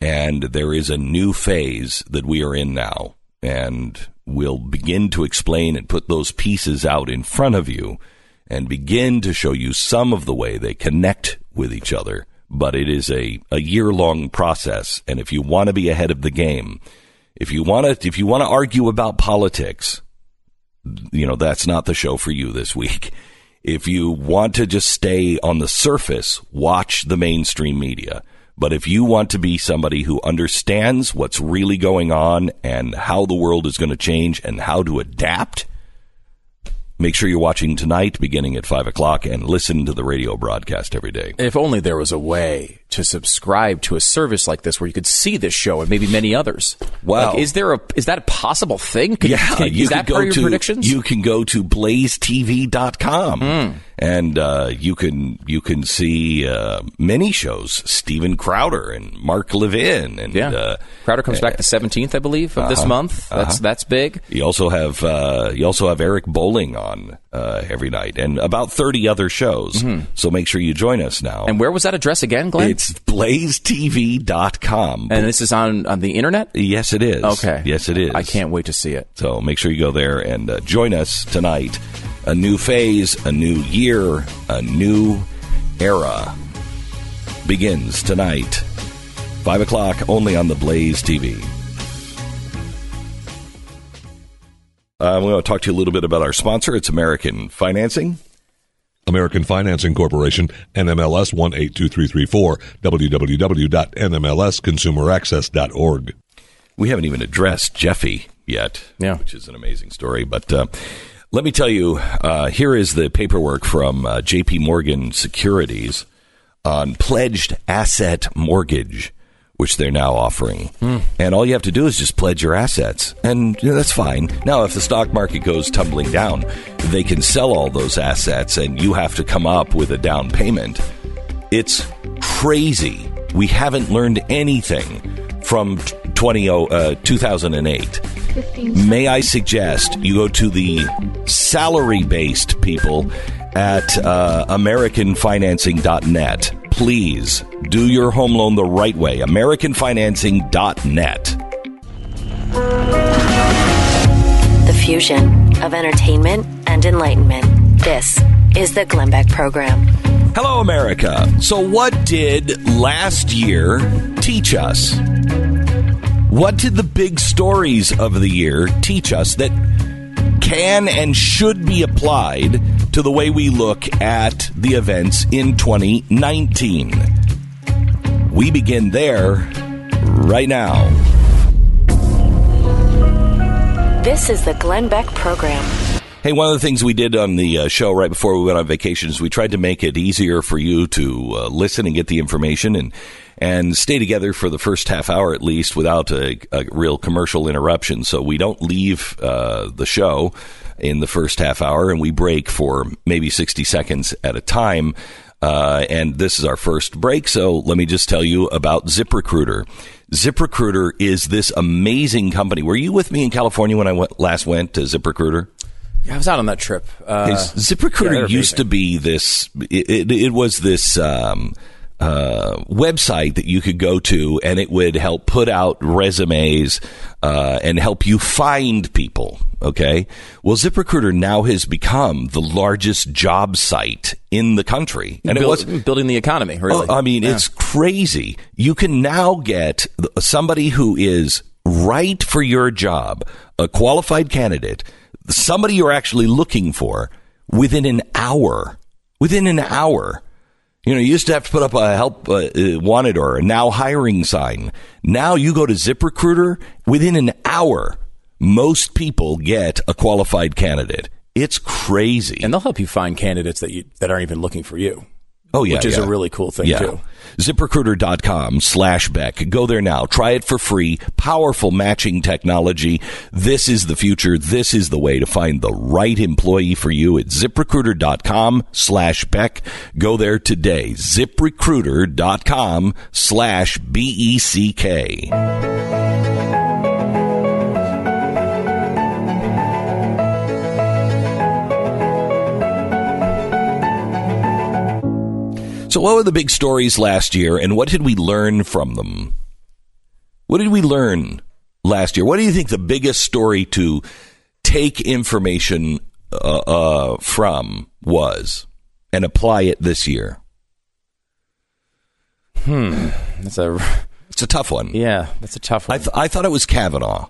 and there is a new phase that we are in now. And we'll begin to explain and put those pieces out in front of you and begin to show you some of the way they connect with each other. But it is a, a year long process. And if you want to be ahead of the game, if you want to, if you want to argue about politics, you know, that's not the show for you this week. If you want to just stay on the surface, watch the mainstream media. But if you want to be somebody who understands what's really going on and how the world is going to change and how to adapt, Make sure you're watching tonight, beginning at five o'clock, and listen to the radio broadcast every day. If only there was a way to subscribe to a service like this where you could see this show and maybe many others. Wow. Like, is there a is that a possible thing? Could, Yeah, can- you is that go of to predictions? you can go to blazetv.com and uh, you can you can see uh, many shows. Steven Crowder and Mark Levin and yeah. uh, Crowder comes back the seventeenth, I believe, of this month. That's that's big. you also have uh, you also have Eric Bolling on uh, every night and about thirty other shows. So make sure you join us now. And where was that address again, Glenn? it's blazetv.com. and this is on on the internet. yes, it is. Okay. Yes, it is. I can't wait to see it. So make sure you go there and uh, join us tonight. A new phase, a new year, a new era begins tonight. Five o'clock only on the Blaze TV. Uh, we want to talk to you a little bit about our sponsor. It's American Financing. American Financing Corporation, NMLS 182334, www.nmlsconsumeraccess.org. We haven't even addressed Jeffy yet, Yeah. which is an amazing story. But uh, let me tell you, uh, here is the paperwork from uh, J.P. Morgan Securities on pledged asset mortgage, which they're now offering. And all you have to do is just pledge your assets, and you know, that's fine. Now, if the stock market goes tumbling down, they can sell all those assets, and you have to come up with a down payment. It's crazy. We haven't learned anything from 20, uh, 2008. May I suggest you go to the salary based people at uh, AmericanFinancing.net. Please do your home loan the right way. AmericanFinancing.net. The fusion of entertainment and enlightenment. This is the Glenn Beck Program. Hello, America. So, what did last year teach us? What did the big stories of the year teach us that can and should be applied to the way we look at the events in 2019? We begin there right now. This is the Glenn Beck Program. Hey, one of the things we did on the uh, show right before we went on vacation is we tried to make it easier for you to uh, listen and get the information and and stay together for the first half hour at least without a, a real commercial interruption. So we don't leave uh, the show in the first half hour and we break for maybe 60 seconds at a time. Uh, and this is our first break, so let me just tell you about ZipRecruiter. ZipRecruiter is this amazing company. Were you with me in California when I went, last went to ZipRecruiter? Yeah, I was out on that trip. Uh, yeah, ZipRecruiter they're used to be this. It, it, it was this um, uh, website that you could go to, and it would help put out resumes uh, and help you find people. Okay, well, ZipRecruiter now has become the largest job site in the country, and it was building the economy. Really, Oh, I mean, it's crazy. You can now get somebody who is right for your job, a qualified candidate, somebody you're actually looking for within an hour. Within an hour. You know, you used to have to put up a help uh, uh, wanted or a now hiring sign. Now you go to ZipRecruiter within an hour. Most people get a qualified candidate. It's crazy. and they'll help you find candidates that you that aren't even looking for you. Oh yeah, which is yeah. a really cool thing yeah. too. ZipRecruiter.com slash Beck. Go there now. Try it for free. Powerful matching technology. This is the future. This is the way to find the right employee for you at ZipRecruiter.com slash Beck. Go there today. ZipRecruiter.com slash B-E-C-K. So, what were the big stories last year, and what did we learn from them? What did we learn last year? What do you think the biggest story to take information uh, uh, from was and apply it this year? Hmm, that's a It's a tough one. yeah, that's a tough one. I, th- I thought it was Kavanaugh.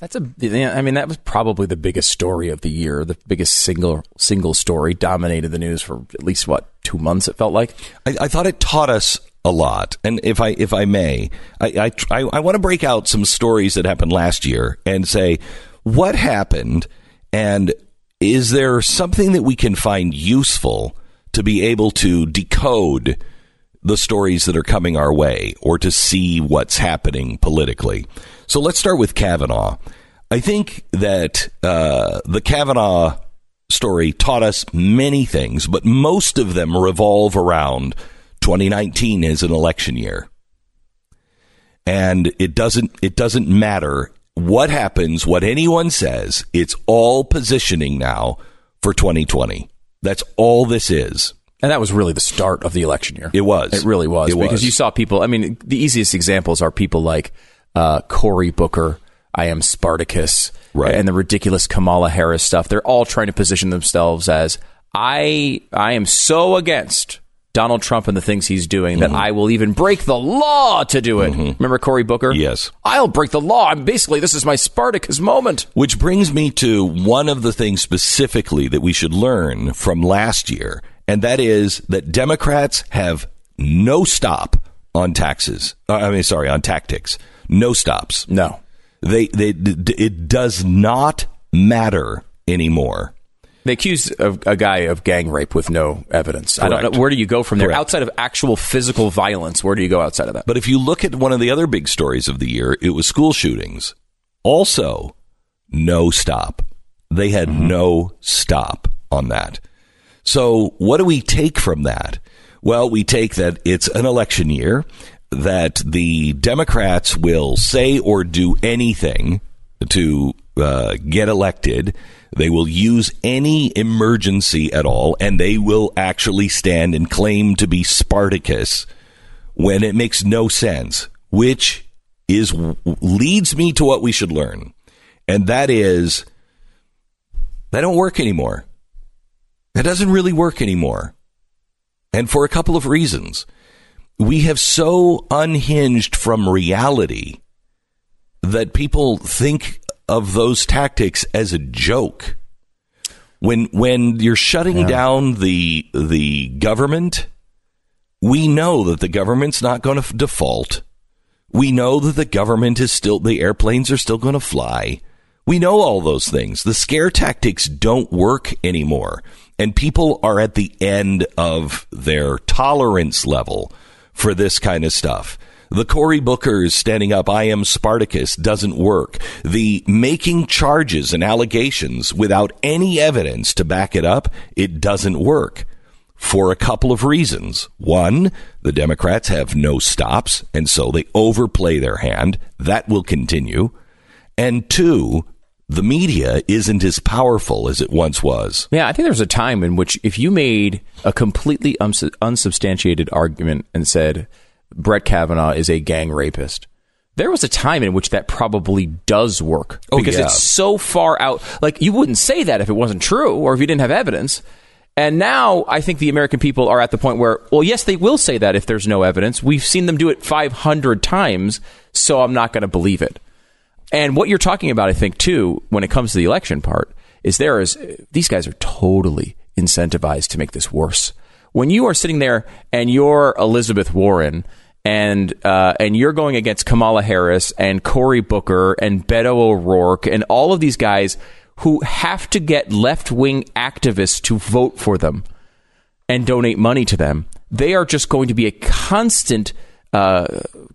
That's a. I mean, that was probably the biggest story of the year. The biggest single single story dominated the news for at least what two months. It felt like. I, I thought it taught us a lot. And if I if I may, I I, I, want to break out some stories that happened last year and say what happened and is there something that we can find useful to be able to decode the stories that are coming our way or to see what's happening politically? So let's start with Kavanaugh. I think that uh, the Kavanaugh story taught us many things, but most of them revolve around 2019 is an election year. And it doesn't it doesn't matter what happens, what anyone says, it's all positioning now for 2020. That's all this is. And that was really the start of the election year. It was. It really was. It because was. you saw people, I mean, the easiest examples are people like uh, Cory Booker, I am Spartacus, Right. and the ridiculous Kamala Harris stuff. They're all trying to position themselves as I I am so against Donald Trump and the things he's doing Mm-hmm. that I will even break the law to do it. Remember Cory Booker? Yes. I'll break the law. I'm basically this is my Spartacus moment. Which brings me to one of the things specifically that we should learn from last year, and that is that Democrats have no stop on taxes. Uh, I mean, sorry, on tactics. No stops. No. They, they, d- it does not matter anymore. They accused a, a guy of gang rape with no evidence. I don't know where do you go from there Correct. outside of actual physical violence. Where do you go outside of that? But if you look at one of the other big stories of the year, it was school shootings. Also, no stop. They had mm-hmm. no stop on that. So, what do we take from that? Well, we take that it's an election year, that the Democrats will say or do anything to uh, get elected. They will use any emergency at all, and they will actually stand and claim to be Spartacus when it makes no sense, which is leads me to what we should learn, and that is they don't work anymore. That doesn't really work anymore, and for a couple of reasons. We have so unhinged from reality that people think of those tactics as a joke. When when you're shutting down the the government, we know that the government's not going to default. We know that the government is still the airplanes are still going to fly. We know all those things. The scare tactics don't work anymore, and people are at the end of their tolerance level for this kind of stuff. The Cory Booker's standing up, I am Spartacus doesn't work. The making charges and allegations without any evidence to back it up, it doesn't work for a couple of reasons. One, the Democrats have no stops, and so they overplay their hand. That will continue. And two, the media isn't as powerful as it once was. Yeah, I think there was a time in which if you made a completely uns- unsubstantiated argument and said Brett Kavanaugh is a gang rapist, there was a time in which that probably does work Oh, because yeah. it's so far out. Like you wouldn't say that if it wasn't true or if you didn't have evidence. And now I think the American people are at the point where, well, yes, they will say that if there's no evidence. We've seen them do it 500 times, so I'm not going to believe it. And what you're talking about, I think, too, when it comes to the election part, is there is these guys are totally incentivized to make this worse. When you are sitting there and you're Elizabeth Warren and uh, and you're going against Kamala Harris and Cory Booker and Beto O'Rourke and all of these guys who have to get left wing activists to vote for them and donate money to them, they are just going to be a constant uh,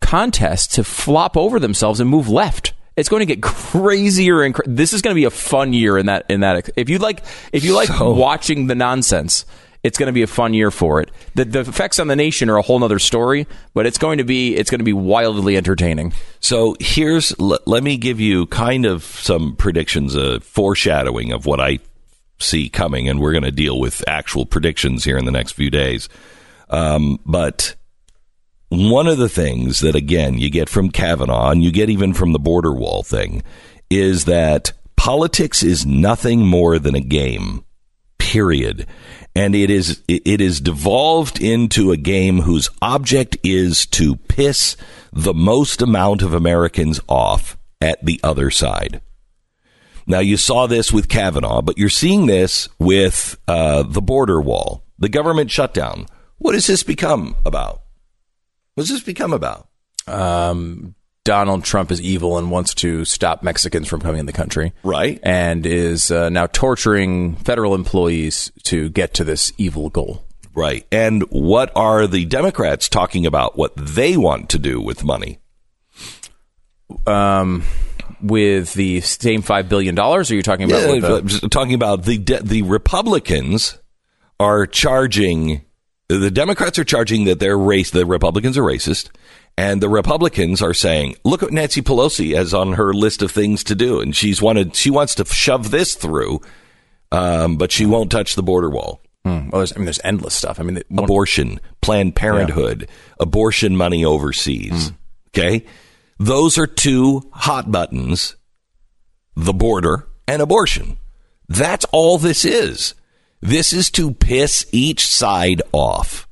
contest to flop over themselves and move left. It's going to get crazier and cra- this is going to be a fun year in that in that if you like if you like watching the nonsense it's going to be a fun year for it the, the effects on the nation are a whole other story but it's going to be it's going to be wildly entertaining So here's l- let me give you kind of some predictions, a foreshadowing of what I see coming, and we're going to deal with actual predictions here in the next few days. Um, but one of the things that again you get from Kavanaugh and you get even from the border wall thing is that politics is nothing more than a game period and it is it is devolved into a game whose object is to piss the most amount of Americans off at the other side. Now you saw this with Kavanaugh, but you're seeing this with uh, the border wall, the government shutdown. What has this become about? What's this become about? um, Donald Trump is evil and wants to stop Mexicans from coming in the country. Right. And is uh, now torturing federal employees to get to this evil goal. Right. And what are the Democrats talking about what they want to do with money? Um, with the same $5 billion, are you talking about. Yeah, the- talking about the de- the Republicans are charging the Democrats are charging that they're race the Republicans are racist and the Republicans are saying look what Nancy Pelosi has on her list of things to do and she's wanted she wants to shove this through um, but she won't touch the border wall Hmm. well, there's, I mean, there's endless stuff. I mean, the- abortion, Planned Parenthood, abortion money overseas. Okay. Those are two hot buttons the border and abortion. That's all this is. This is to piss each side off.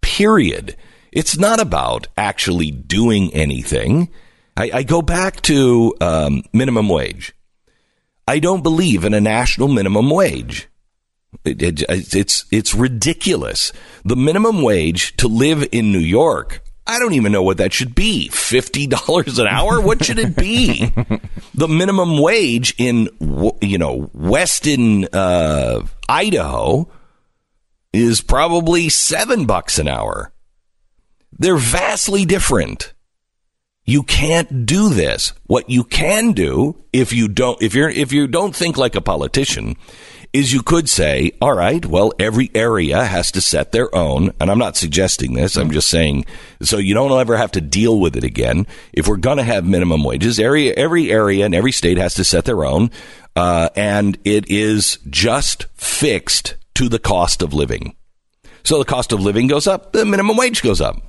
Period. It's not about actually doing anything. I, I go back to um, minimum wage. I don't believe in a national minimum wage. It, it, it's it's ridiculous. The minimum wage to live in New York, I don't even know what that should be. Fifty dollars an hour? What should it be? the minimum wage in you know Weston, uh, Idaho, is probably seven bucks an hour. They're vastly different. You can't do this. What you can do if you don't if you're if you don't think like a politician is you could say, all right, well, every area has to set their own, and I'm not suggesting this, I'm just saying so you don't ever have to deal with it again. If we're going to have minimum wages, area every area and every state has to set their own, uh, and it is just fixed to the cost of living. So the cost of living goes up, the minimum wage goes up.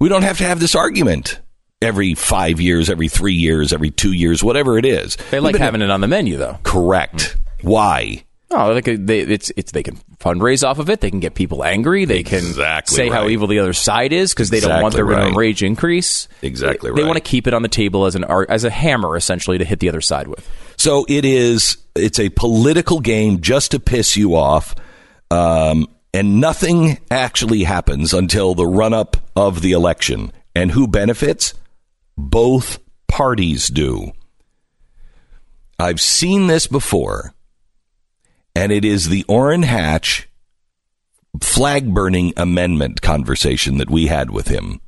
We don't have to have this argument every five years, every three years, every two years, whatever it is. they like having it on the menu, though. Correct. Why? Oh, like they, it's it's they can fundraise off of it. They can get people angry. They can Exactly say how evil the other side is because they don't want their right. wage increase. Exactly They right. want to keep it on the table as an as a hammer, essentially, to hit the other side with. So it is. It's a political game just to piss you off, um, and nothing actually happens until the run up of the election. And who benefits? Both parties do. I've seen this before, and it is the Orrin Hatch flag burning amendment conversation that we had with him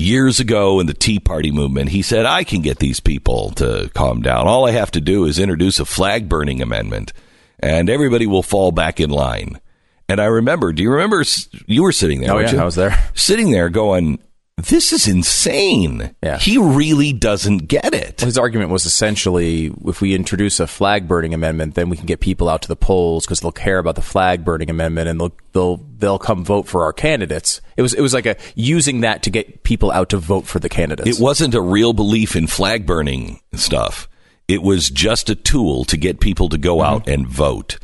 years ago in the Tea Party movement, he said, I can get these people to calm down. All I have to do is introduce a flag burning amendment and everybody will fall back in line. And I remember, do you remember you were sitting there? Oh, yeah, you? I was there. Sitting there going, this is insane. Yeah. He really doesn't get it. His argument was essentially, if we introduce a flag burning amendment, then we can get people out to the polls because they'll care about the flag burning amendment and they'll they'll they'll come vote for our candidates. It was it was like a using that to get people out to vote for the candidates. It wasn't a real belief in flag burning stuff. It was just a tool to get people to go mm-hmm. out and vote.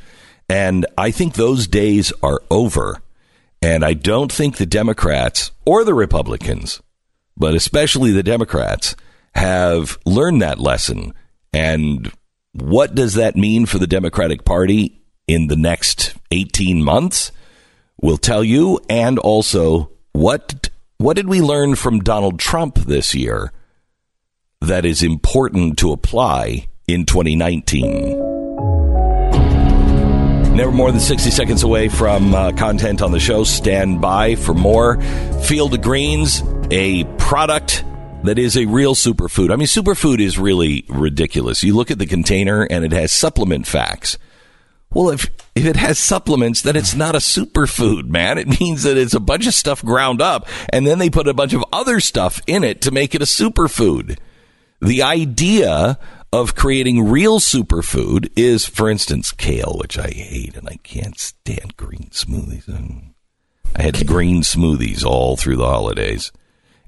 And I think those days are over. And I don't think the Democrats or the Republicans, but especially the Democrats, have learned that lesson. And what does that mean for the Democratic Party in the next 18 months? We'll tell you. And also, what, what did we learn from Donald Trump this year that is important to apply in 2019? Never more than 60 seconds away from uh, content on the show. Stand by for more. Field of Greens, a product that is a real superfood. I mean, superfood is really ridiculous. You look at the container and it has supplement facts. Well, if if it has supplements, then it's not a superfood, man. It means that it's a bunch of stuff ground up, and then they put a bunch of other stuff in it to make it a superfood. The idea of creating real superfood is, for instance, kale, which I hate and I can't stand green smoothies. I had green smoothies all through the holidays.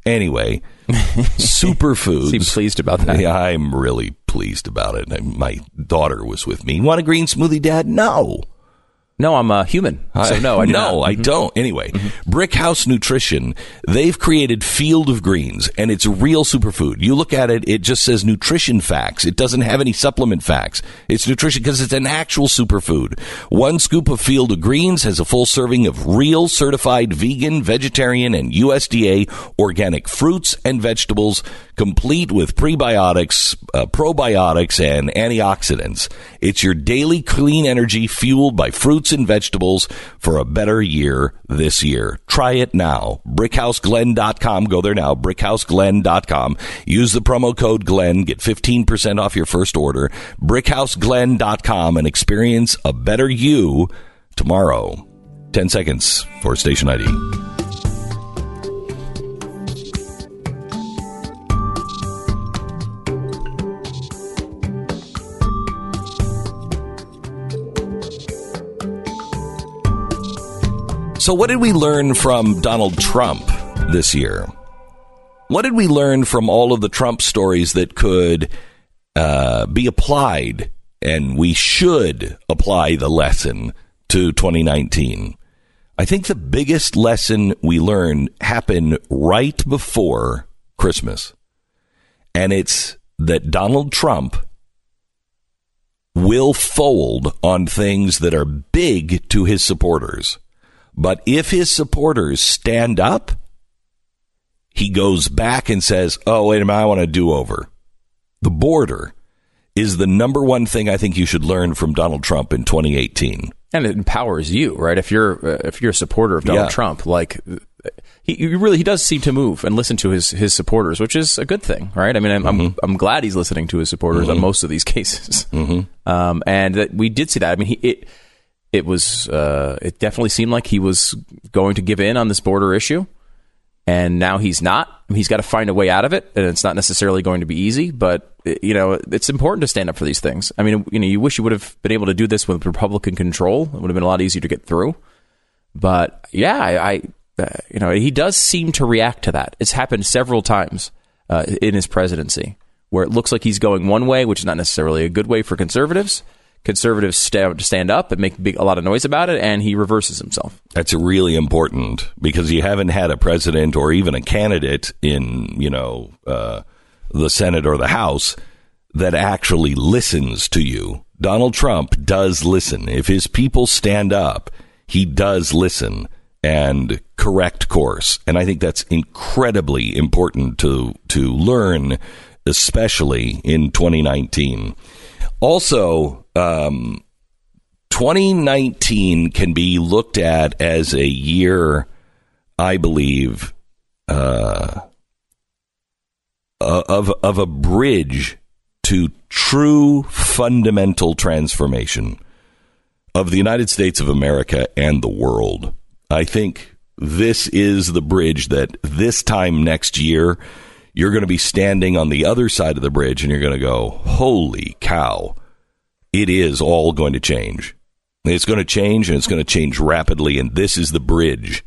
Anyway, superfoods. Seem pleased about that. Yeah, I'm really pleased about it. My daughter was with me. Want a green smoothie, Dad? No. No, I'm a human. So no, I do no, not. Mm-hmm. I don't. Anyway, Brick House Nutrition, they've created Field of Greens and it's real superfood. You look at it, it just says nutrition facts. It doesn't have any supplement facts. It's nutrition because it's an actual superfood. One scoop of Field of Greens has a full serving of real certified vegan, vegetarian, and USDA organic fruits and vegetables, complete with prebiotics, uh, probiotics, and antioxidants. It's your daily clean energy fueled by fruits and vegetables for a better year this year. Try it now. BrickHouseGlen.com. Go there now. BrickHouseGlen.com. Use the promo code Glenn. Get 15% off your first order. BrickHouseGlen.com and experience a better you tomorrow. 10 seconds for station ID. So, what did we learn from Donald Trump this year? What did we learn from all of the Trump stories that could uh, be applied, and we should apply the lesson to 2019? I think the biggest lesson we learned happened right before Christmas, and it's that Donald Trump will fold on things that are big to his supporters. But if his supporters stand up, he goes back and says, Oh, wait a minute, I want a do over. The border is the number one thing I think you should learn from Donald Trump in 2018. and it empowers you, right? If you're uh, if you're a supporter of Donald Yeah. Trump, like he, he really he does seem to move and listen to his his supporters, which is a good thing, right? I mean, I'm I'm, I'm glad he's listening to his supporters on most of these cases, um, and that we did see that. I mean, he it it was uh, it definitely seemed like he was going to give in on this border issue. And now he's not. He's got to find a way out of it, and it's not necessarily going to be easy. But you know, it's important to stand up for these things. I mean, you know, you wish you would have been able to do this with Republican control. It would have been a lot easier to get through. But yeah, I, I uh, you know, he does seem to react to that. It's happened several times uh, in his presidency where it looks like he's going one way, which is not necessarily a good way for conservatives. Conservatives stand, up and make big, a lot of noise about it, and he reverses himself. That's really important because you haven't had a president or even a candidate in, you know, uh, the Senate or the House that actually listens to you. Donald Trump does listen. If his people stand up, he does listen and correct course. And I think that's incredibly important to to learn, especially in 2019. Also, um, 2019 can be looked at as a year, I believe, uh, of of a bridge to true fundamental transformation of the United States of America and the world. I think this is the bridge that this time next year you're going to be standing on the other side of the bridge and you're going to go, "Holy cow." It is all going to change. It's going to change and it's going to change rapidly and this is the bridge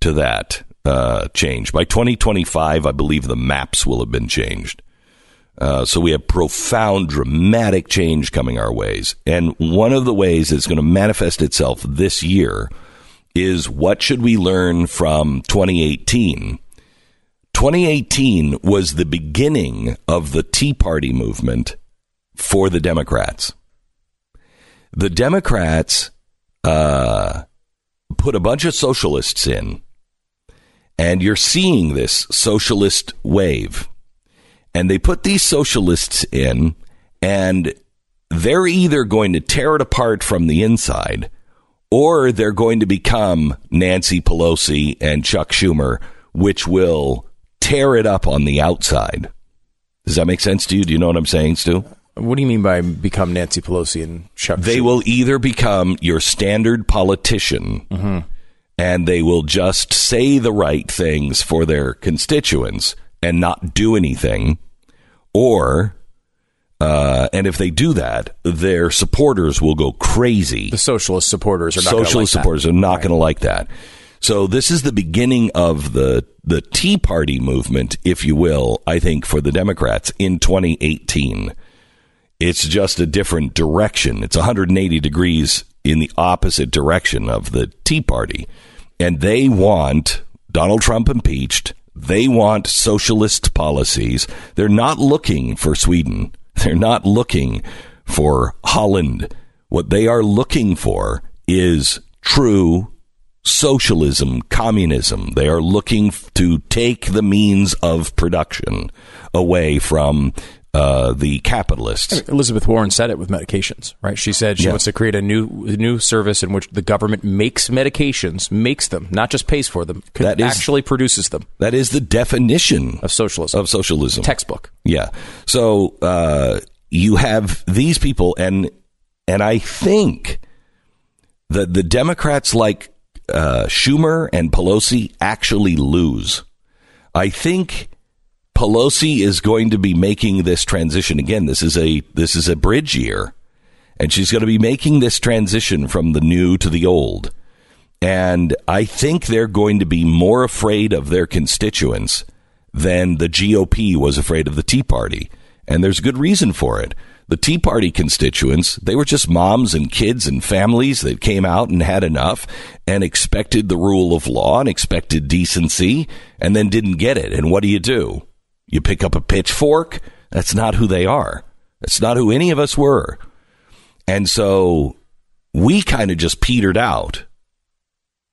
to that uh, change. By 2025, I believe the maps will have been changed. Uh, so we have profound, dramatic change coming our ways. And one of the ways it's going to manifest itself this year is what should we learn from 2018? 2018 was the beginning of the Tea Party movement for the Democrats. The Democrats uh, put a bunch of socialists in, and you're seeing this socialist wave. And they put these socialists in, and they're either going to tear it apart from the inside, or they're going to become Nancy Pelosi and Chuck Schumer, which will tear it up on the outside. Does that make sense to you? Do you know what I'm saying, Stu? What do you mean by become Nancy Pelosi and Chuck? They Schumer? will either become your standard politician and they will just say the right things for their constituents and not do anything, or, uh, and if they do that, their supporters will go crazy. the socialist supporters are not Socialist like that. supporters are not going to like that. So this is the beginning of the the Tea Party movement, if you will. I think for the Democrats in 2018, it's just a different direction. It's 180 degrees in the opposite direction of the Tea Party. And they want Donald Trump impeached. They want socialist policies. They're not looking for Sweden. They're not looking for Holland. What they are looking for is true socialism, communism. They are looking to take the means of production away from uh, the capitalists. Elizabeth Warren said it with medications, right? She said she Yeah. wants to create a new new service in which the government makes medications, makes them, not just pays for them, That is- actually produces them That is the definition of socialism. of socialism. textbook. Yeah. So uh, you have these people, and and I think that the Democrats like uh, Schumer and Pelosi actually lose. I think Pelosi is going to be making this transition again. This is a this is a bridge year, and she's going to be making this transition from the new to the old. And I think they're going to be more afraid of their constituents than the GOP was afraid of the Tea Party. And there's good reason for it. The Tea Party constituents, they were just moms and kids and families that came out and had enough and expected the rule of law and expected decency and then didn't get it. And what do you do? You pick up a pitchfork? That's not who they are. That's not who any of us were. And so we kind of just petered out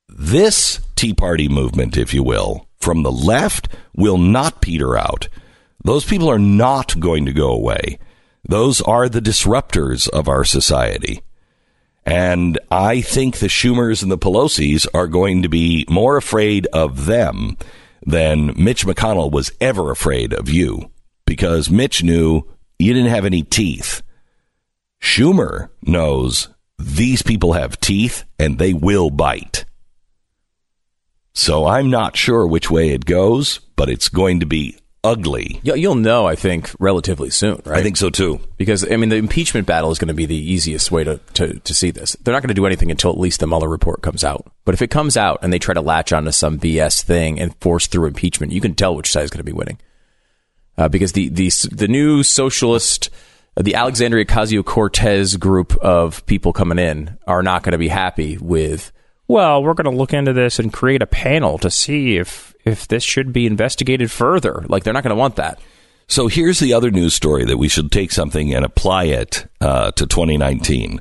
this Tea Party movement, if you will, from the left will not peter out. Those people are not going to go away. Those are the disruptors of our society. And I think the Schumers and the Pelosi's are going to be more afraid of them than Mitch McConnell was ever afraid of you because Mitch knew you didn't have any teeth. Schumer knows these people have teeth and they will bite. So I'm not sure which way it goes, but it's going to be ugly. You'll, you'll know, I think, relatively soon, right? I think so too. because I mean, the impeachment battle is going to be the easiest way to, to, to see this. They're not going to do anything until at least the Mueller report comes out. But if it comes out and they try to latch onto some BS thing and force through impeachment, you can tell which side is going to be winning. Uh, because the, the the new socialist, uh, the Alexandria Ocasio Cortez group of people coming in are not going to be happy with. Well, we're going to look into this and create a panel to see if if this should be investigated further. Like they're not going to want that. So here's the other news story that we should take something and apply it uh, to 2019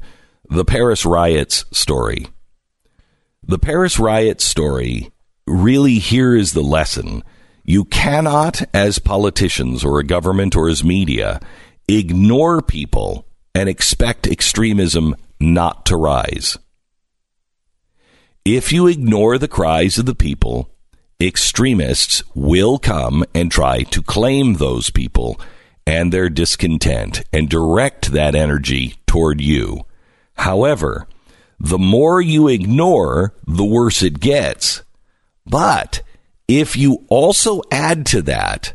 the Paris riots story. The Paris riots story really here is the lesson. You cannot, as politicians or a government or as media, ignore people and expect extremism not to rise. If you ignore the cries of the people, extremists will come and try to claim those people and their discontent and direct that energy toward you. However, the more you ignore, the worse it gets. But if you also add to that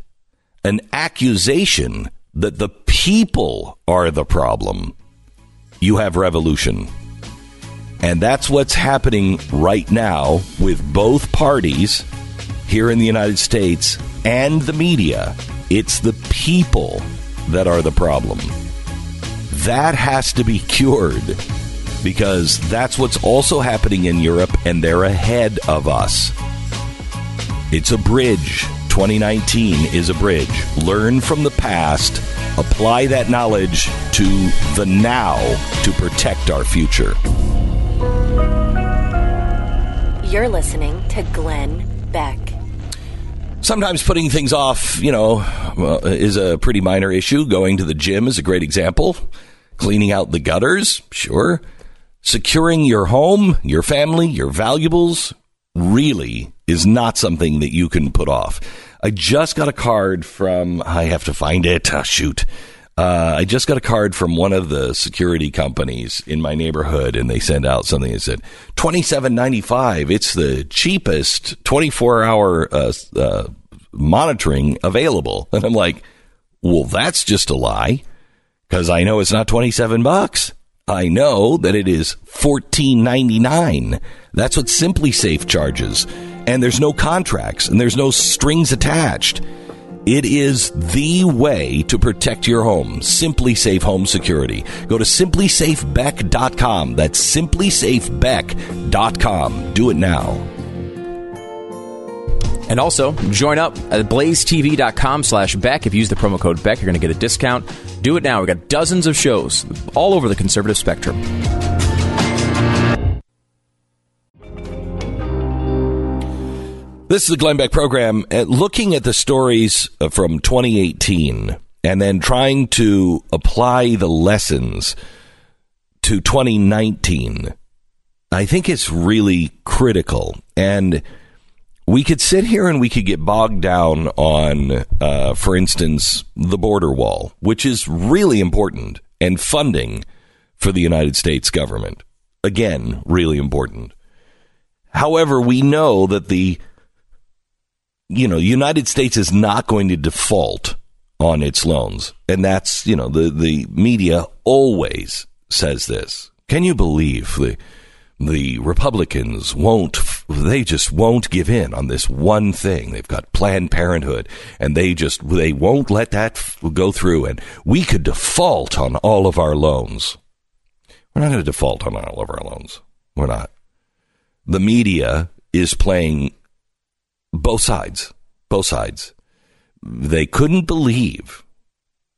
an accusation that the people are the problem, you have revolution. And that's what's happening right now with both parties here in the United States and the media. It's the people that are the problem. That has to be cured because that's what's also happening in Europe, and they're ahead of us. It's a bridge. 2019 is a bridge. Learn from the past, apply that knowledge to the now to protect our future. You're listening to Glenn Beck. Sometimes putting things off, you know, well, is a pretty minor issue. Going to the gym is a great example. Cleaning out the gutters, sure. Securing your home, your family, your valuables really is not something that you can put off. I just got a card from, I have to find it. Ah, shoot. Uh, I just got a card from one of the security companies in my neighborhood, and they sent out something that said twenty seven ninety five. It's the cheapest twenty four hour uh, uh, monitoring available, and I'm like, well, that's just a lie because I know it's not twenty seven bucks. I know that it is fourteen ninety nine. That's what SimpliSafe charges, and there's no contracts and there's no strings attached. It is the way to protect your home. SimpliSafe Home Security. Go to simplisafebeck.com. That's simplisafebeck.com. Do it now. And also, join up at blazetv.com slash Beck. If you use the promo code Beck, you're going to get a discount. Do it now. We've got dozens of shows all over the conservative spectrum. This is the Glenn Beck program. Uh, looking at the stories uh, from 2018 and then trying to apply the lessons to 2019, I think it's really critical. And we could sit here and we could get bogged down on, uh, for instance, the border wall, which is really important, and funding for the United States government. Again, really important. However, we know that the you know, United States is not going to default on its loans. And that's, you know, the, the media always says this. Can you believe the, the Republicans won't, they just won't give in on this one thing. They've got Planned Parenthood and they just, they won't let that go through. And we could default on all of our loans. We're not going to default on all of our loans. We're not. The media is playing both sides, both sides. They couldn't believe,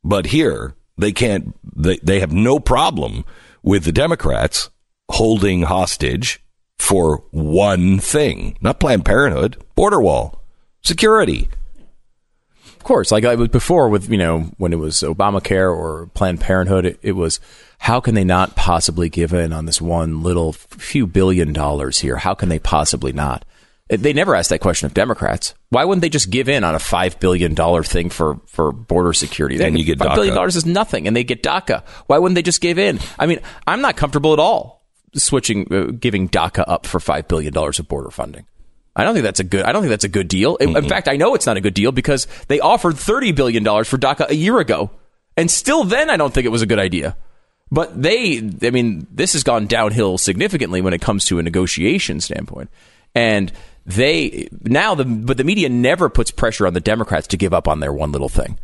but here they can't. They they have no problem with the Democrats holding hostage for one thing, not Planned Parenthood, border wall, security. Of course, like I was before with you know when it was Obamacare or Planned Parenthood, it, it was how can they not possibly give in on this one little few billion dollars here? How can they possibly not? They never asked that question of Democrats. Why wouldn't they just give in on a five billion dollar thing for, for border security? They, and you get five DACA. billion dollars is nothing, and they get DACA. Why wouldn't they just give in? I mean, I'm not comfortable at all switching, uh, giving DACA up for five billion dollars of border funding. I don't think that's a good. I don't think that's a good deal. Mm-hmm. In fact, I know it's not a good deal because they offered thirty billion dollars for DACA a year ago, and still then I don't think it was a good idea. But they, I mean, this has gone downhill significantly when it comes to a negotiation standpoint, and they now the but the media never puts pressure on the Democrats to give up on their one little thing.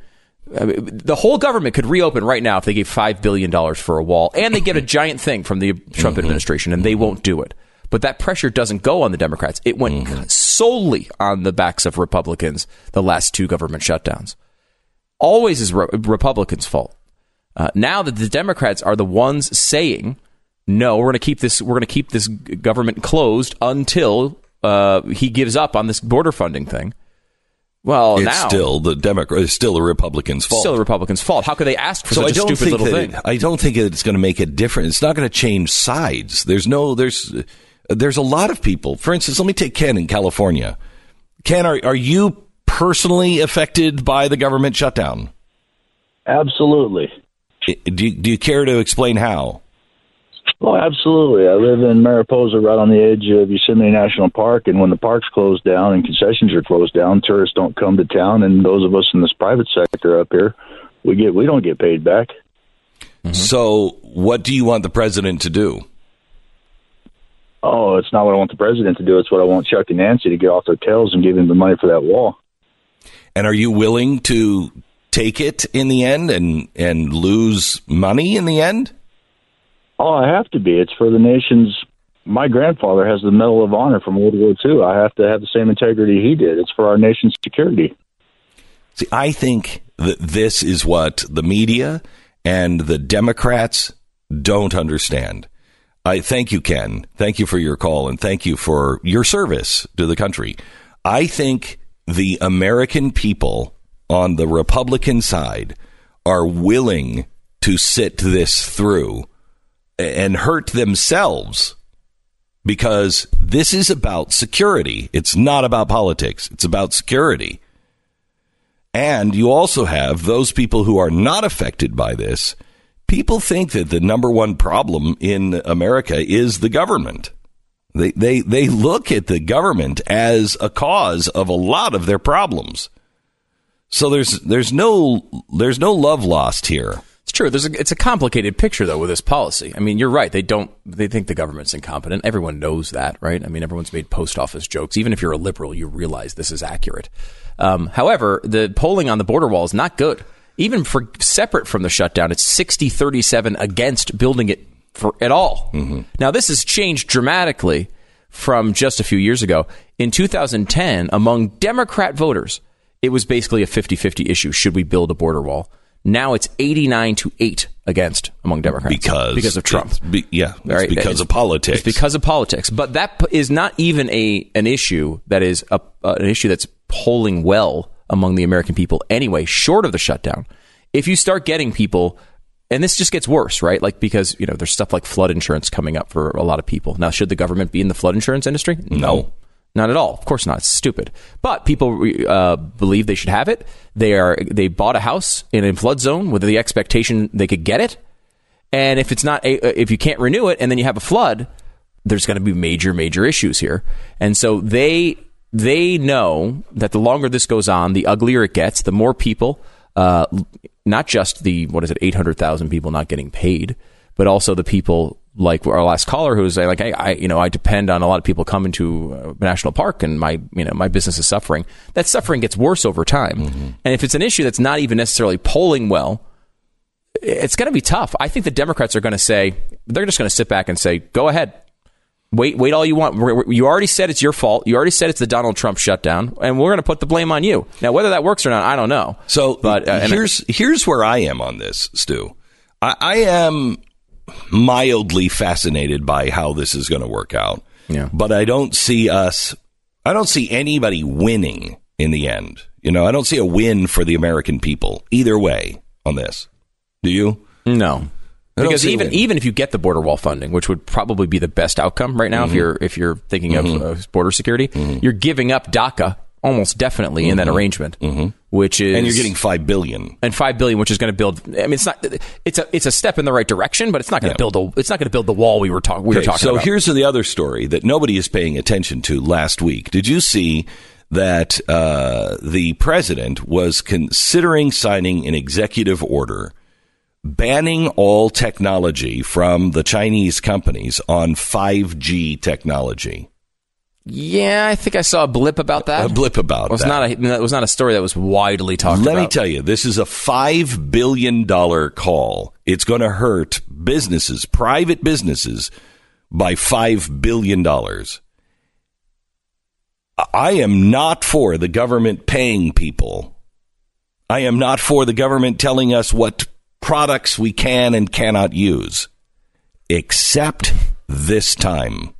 I mean, the whole government could reopen right now if they gave five billion dollars for a wall, and they get a giant thing from the Trump mm-hmm. administration, and they won't do it. But that pressure doesn't go on the Democrats. It went mm-hmm. solely on the backs of Republicans. The last two government shutdowns always is re- Republicans' fault. Uh, now that the Democrats are the ones saying, "No, we're going to keep this. We're going to keep this government closed until uh, he gives up on this border funding thing. Well, it's now still the Democrat. It's still the Republicans' fault. Still the Republicans' fault. How could they ask for so such I don't a stupid think little thing? I don't think it's going to make a difference. It's not going to change sides. There's no. There's. There's a lot of people. For instance, let me take Ken in California. Ken, are are you personally affected by the government shutdown? Absolutely. Do you, do you care to explain how? Oh, absolutely. I live in Mariposa, right on the edge of Yosemite National Park, and when the parks close down and concessions are closed down, tourists don't come to town, and those of us in this private sector up here, we get we don't get paid back. Mm-hmm. So, what do you want the president to do? Oh, it's not what I want the president to do. It's what I want Chuck and Nancy to get off their tails and give him the money for that wall. And are you willing to take it in the end and and lose money in the end? Oh, I have to be. It's for the nation's. My grandfather has the Medal of Honor from World War II. I have to have the same integrity he did. It's for our nation's security. See, I think that this is what the media and the Democrats don't understand. I thank you, Ken. Thank you for your call and thank you for your service to the country. I think the American people on the Republican side are willing to sit this through and hurt themselves because this is about security. It's not about politics. It's about security. And you also have those people who are not affected by this. People think that the number one problem in America is the government. They, they, they look at the government as a cause of a lot of their problems. So there's, there's no, there's no love lost here. True. There's a, it's a complicated picture though with this policy. I mean, you're right. They don't. They think the government's incompetent. Everyone knows that, right? I mean, everyone's made post office jokes. Even if you're a liberal, you realize this is accurate. Um, however, the polling on the border wall is not good. Even for separate from the shutdown, it's 60-37 against building it for at all. Now, this has changed dramatically from just a few years ago. In 2010, among Democrat voters, it was basically a 50-50 issue. Should we build a border wall? Now it's 89 to 8 against among Democrats because because of Trump. be- yeah, it's Right? because It's- of politics. It's because of politics. But that p- is not even a an issue that is a, uh, an issue that's polling well among the American people anyway, short of the shutdown. If you start getting people and this just gets worse, right? Like because, you know, there's stuff like flood insurance coming up for a lot of people. Now, should the government be in the flood insurance industry? No. Not at all. Of course not. It's stupid. But people uh, believe they should have it. They are they bought a house in a flood zone with the expectation they could get it. And if it's not a, uh, if you can't renew it and then you have a flood, there's going to be major major issues here. And so they they know that the longer this goes on, the uglier it gets. The more people, uh, not just the what is it, eight hundred thousand people not getting paid, but also the people like our last caller who was saying, like, I, I, you know, I depend on a lot of people coming to uh, national park, and my, you know, my business is suffering. That suffering gets worse over time, and if it's an issue that's not even necessarily polling well, it's going to be tough. I think the Democrats are going to say they're just going to sit back and say, "Go ahead, wait, wait all you want. You already said it's your fault. You already said it's the Donald Trump shutdown, and we're going to put the blame on you." Now, whether that works or not, I don't know. So, but uh, here's here's where I am on this, Stu. I, I am mildly fascinated by how this is going to work out. Yeah. But I don't see us. I don't see anybody winning in the end. You know, I don't see a win for the American people either way on this. Do you? No. I Because even even if you get the border wall funding, which would probably be the best outcome right now, Mm-hmm. if you're if you're thinking of uh, border security, you're giving up DACA almost definitely in that arrangement, which is Mm-hmm. And you're getting five billion. and five billion, which is going to build. I mean, it's not. It's a it's a step in the right direction, but it's not going to Yeah. build a. It's not going to build the wall we were talking. We were Okay, talking so about. here's the other story that nobody is paying attention to last week. Did you see that uh, the president was considering signing an executive order banning all technology from the Chinese companies on 5G technology? Yeah, I think I saw a blip about that. A blip about It was that. not a. That was not a story that was widely talked Let about. Let me tell you, this is a $5 billion call. It's going to hurt businesses, private businesses, by $5 billion. I am not for the government paying people. I am not for the government telling us what products we can and cannot use, except this time.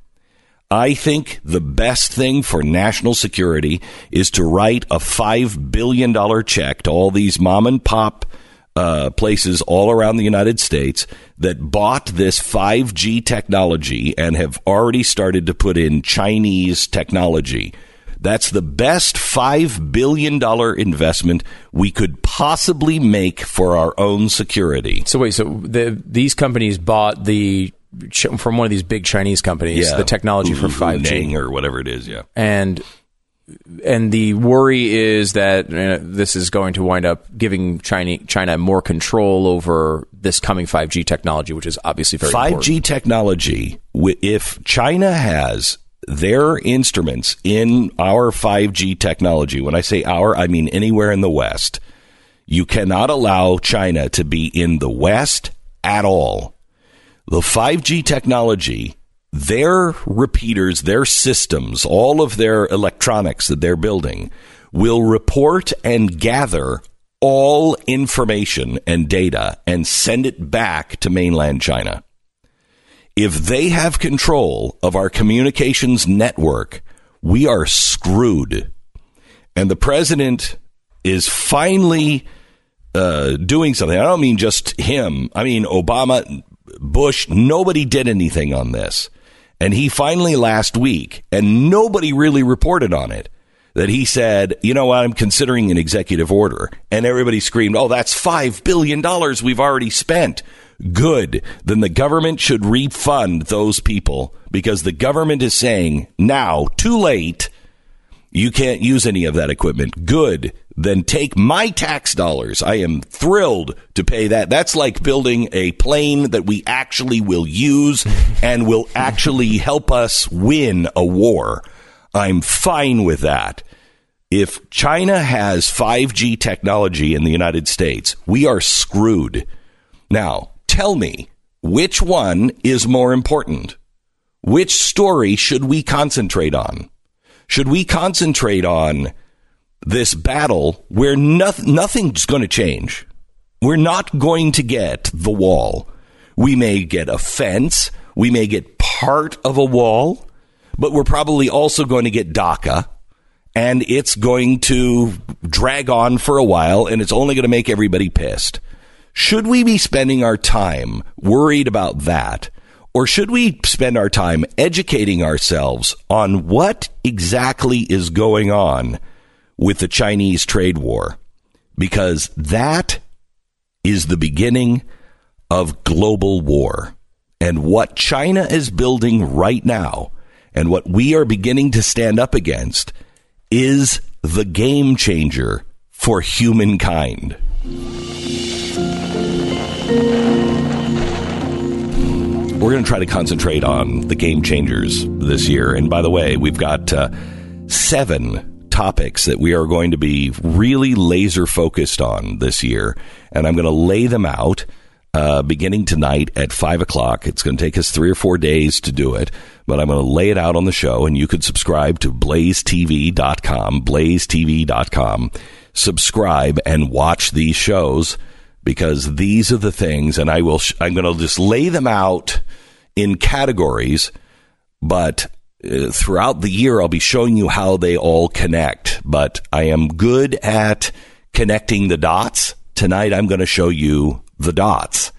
I think the best thing for national security is to write a $5 billion check to all these mom and pop uh, places all around the United States that bought this 5G technology and have already started to put in Chinese technology. That's the best $5 billion investment we could possibly make for our own security. So wait, so the these companies bought the from one of these big Chinese companies the technology for five G or whatever it is, yeah. and and the worry is that uh, this is going to wind up giving China China more control over this coming five G technology, which is obviously very Five important. G technology. If China has their instruments in our five G technology, when I say our, I mean anywhere in the West, you cannot allow China to be in the West at all. The five G technology. Their repeaters, their systems, all of their electronics that they're building will report and gather all information and data and send it back to mainland China if they have control of our communications network, we are screwed. And the president is finally uh, doing something. I don't mean just him. I mean Obama, Bush. Nobody did anything on this, and he finally last week, and nobody really reported on it. That he said, you know what, I'm considering an executive order, and everybody screamed, "Oh, that's five billion dollars we've already spent." Good. Then the government should refund those people because the government is saying now, too late, you can't use any of that equipment. Good. Then take my tax dollars. I am thrilled to pay that. That's like building a plane that we actually will use and will actually help us win a war. I'm fine with that. If China has 5G technology in the United States, we are screwed. Now, tell me, which one is more important? Which story should we concentrate on? Should we concentrate on this battle where noth- nothing's going to change? We're not going to get the wall. We may get a fence. We may get part of a wall, but we're probably also going to get DACA and it's going to drag on for a while and it's only going to make everybody pissed. Should we be spending our time worried about that? Or should we spend our time educating ourselves on what exactly is going on with the Chinese trade war? Because that is the beginning of global war. And what China is building right now and what we are beginning to stand up against is the game changer for humankind. We're going to try to concentrate on the game changers this year. And by the way, we've got uh, seven topics that we are going to be really laser focused on this year. And I'm going to lay them out uh, beginning tonight at 5 o'clock. It's going to take us three or four days to do it, but I'm going to lay it out on the show, and you could subscribe to blazetv.com, blazetv.com. Subscribe and watch these shows because these are the things, and I will. Sh- I'm going to just lay them out in categories, but uh, throughout the year, I'll be showing you how they all connect. But I am good at connecting the dots. Tonight, I'm going to show you the dots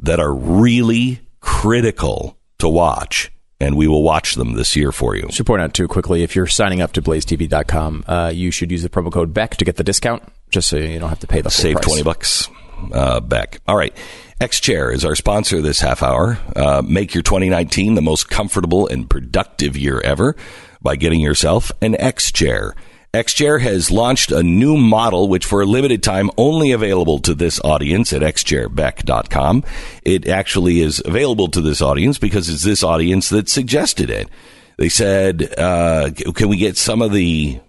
that are really critical to watch. And we will watch them this year for you. Should point out too quickly if you're signing up to blazetv.com, uh, you should use the promo code Beck to get the discount, just so you don't have to pay the full Save price. 20 bucks uh, back. All right. X Chair is our sponsor this half hour. Uh, make your 2019 the most comfortable and productive year ever by getting yourself an X Chair. X Chair has launched a new model, which for a limited time only available to this audience at xchairbeck.com. It actually is available to this audience because it's this audience that suggested it. They said, uh, "Can we get some of the?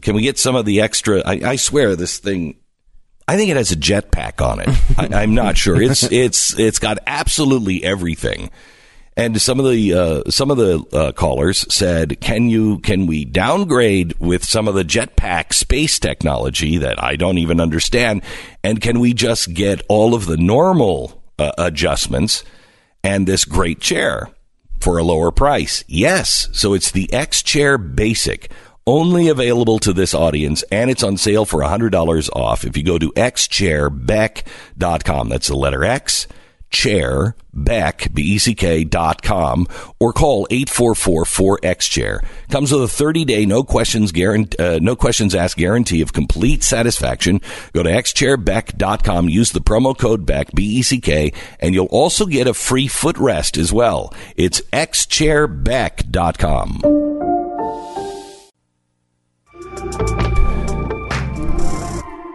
Can we get some of the extra?" I, I swear, this thing I think it has a jetpack on it. I, I'm not sure. It's it's it's got absolutely everything. And some of the uh, some of the uh, callers said, "Can you can we downgrade with some of the jetpack space technology that I don't even understand? And can we just get all of the normal uh, adjustments and this great chair for a lower price?" Yes. So it's the X Chair Basic only available to this audience, and it's on sale for $100 off if you go to xchairbeck.com. That's the letter X, chair, beck, B-E-C-K dot com, or call 844-4X-CHAIR. Comes with a 30-day, no questions guarantee, uh, no questions asked guarantee of complete satisfaction. Go to xchairbeck.com, use the promo code BECK, B-E-C-K, and you'll also get a free footrest as well. It's xchairbeck.com.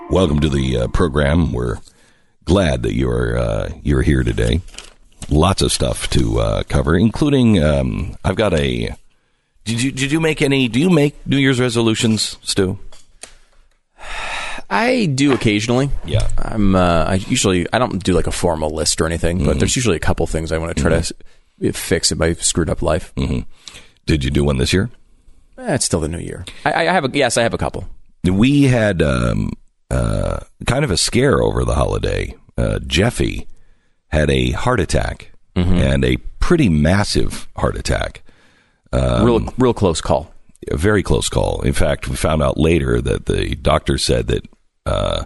Welcome to the uh, program. We're glad that you're uh, you're here today. Lots of stuff to uh, cover, including um, I've got a. Did you did you make any? Do you make New Year's resolutions, Stu? I do occasionally. Yeah. I'm. Uh, I usually I don't do like a formal list or anything, Mm-hmm. but there's usually a couple things I want to try to s- fix in my screwed up life. Mm-hmm. Did you do one this year? Eh, it's still the new year. I, I have a yes, I have a couple. We had um, uh, kind of a scare over the holiday. Uh, Jeffy had a heart attack and a pretty massive heart attack. Um, real real close call. a very close call. In fact, we found out later that the doctor said that uh,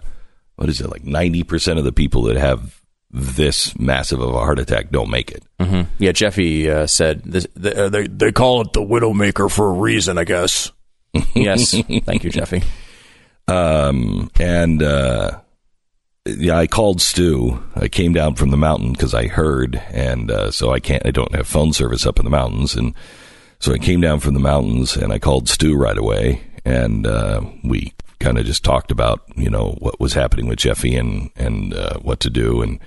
what is it like ninety percent of the people that have this massive of a heart attack don't make it. Yeah, Jeffy uh, said this, the, uh, they they call it the Widowmaker for a reason, I guess. yes, thank you, Jeffy. Um, and uh, yeah, I called Stu. I came down from the mountain because I heard, and uh, so I can't. I don't have phone service up in the mountains, and so I came down from the mountains and I called Stu right away, and uh, we kind of just talked about you know what was happening with Jeffy and and uh, what to do, and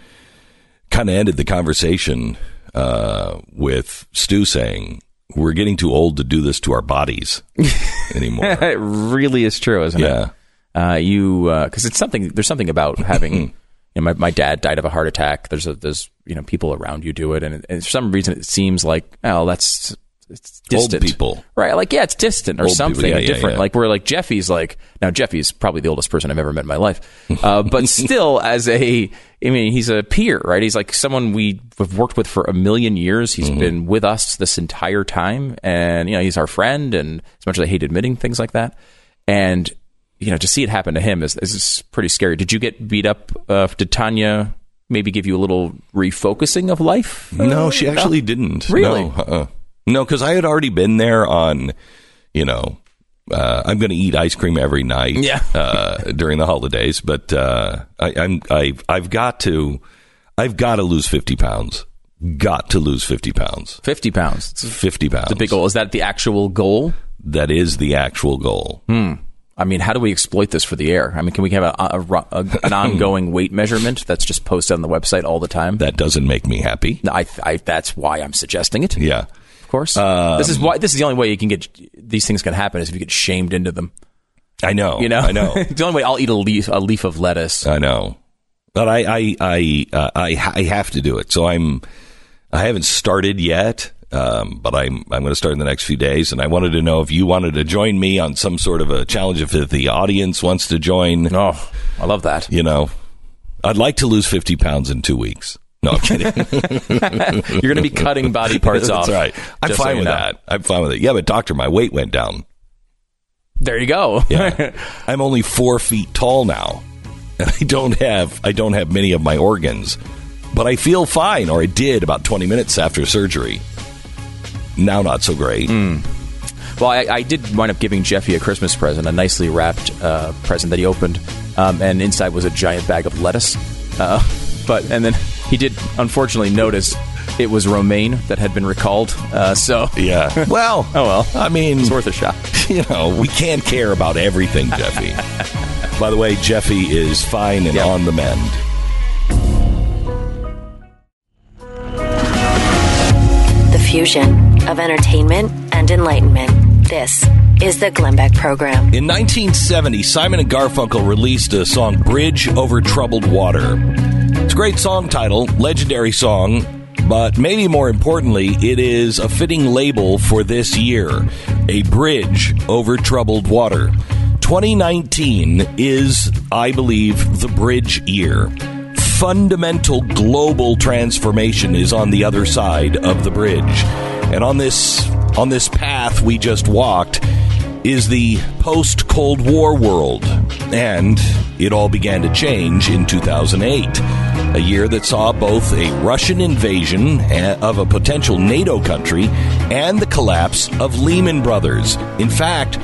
kind of ended the conversation uh, with Stu saying, "We're getting too old to do this to our bodies anymore." it really is true, isn't yeah, it? Uh, you because it's something. There's something about having. You know, my, my dad died of a heart attack. There's a, there's you know people around you do it, and, and for some reason it seems like oh that's it's Old people. right? Like yeah, it's distant or Old something yeah, yeah, different. yeah. Like we're like Jeffy's like now Jeffy's probably the oldest person I've ever met in my life, uh, but still as a I mean he's a peer, right? He's like someone we have worked with for a million years. He's Mm-hmm. been with us this entire time, and you know he's our friend. And as much as I hate admitting things like that, and you know to see it happen to him is, is pretty scary. Did you get beat up? Uh, did Tanya maybe give you a little refocusing of life? No, she actually didn't. Really? No, uh-uh. No, because I had already been there on, you know, uh, I'm going to eat ice cream every night. Yeah. uh, during the holidays, but uh, I, I'm I've I've got to I've got to lose fifty pounds. Got to lose fifty pounds. Fifty pounds. It's Fifty pounds. a big goal. Is that the actual goal? That is the actual goal. Hmm. I mean, how do we exploit this for the air? I mean, can we have a, a, a- an ongoing weight measurement that's just posted on the website all the time? That doesn't make me happy. I, I, that's why I'm suggesting it. Yeah. Course, this is why. This is the only way you can get these things can happen is if you get shamed into them. I know. You know, I know. the only way I'll eat a leaf a leaf of lettuce. I know, but I I I uh, I, I have to do it. So I'm I haven't started yet, um, but I'm I'm going to start in the next few days. And I wanted to know if you wanted to join me on some sort of a challenge. If the audience wants to join, Oh, I love that. you know, I'd like to lose fifty pounds in two weeks. No, I'm kidding. You're going to be cutting body parts off. That's right. I'm so fine you with know. that. I'm fine with it. Yeah, but doctor, my weight went down. There you go. Yeah. I'm only four feet tall now, and I don't have I don't have many of my organs, but I feel fine, or I did about 20 minutes after surgery. Now, not so great. Well, I, I did wind up giving Jeffy a Christmas present, a nicely wrapped uh, present that he opened, um, and inside was a giant bag of lettuce. Uh, but and then he did unfortunately notice it was romaine that had been recalled. Uh, so Yeah. Well. Oh, well. I mean, it's worth a shot. you know, we can't care about everything, Jeffy. By the way, Jeffy is fine and Yep. on the mend. The fusion of entertainment and enlightenment. This is the Glenn Beck Program. In 1970, Simon and Garfunkel released a song, Bridge Over Troubled Water. It's a great song title, legendary song, but maybe more importantly, it is a fitting label for this year A Bridge Over Troubled Water. 2019 is, I believe, the bridge year. Fundamental global transformation is on the other side of the bridge. And on this on this path we just walked is the post Cold War world. And it all began to change in 2008, a year that saw both a Russian invasion eh, of a potential NATO country and the collapse of Lehman Brothers. In fact,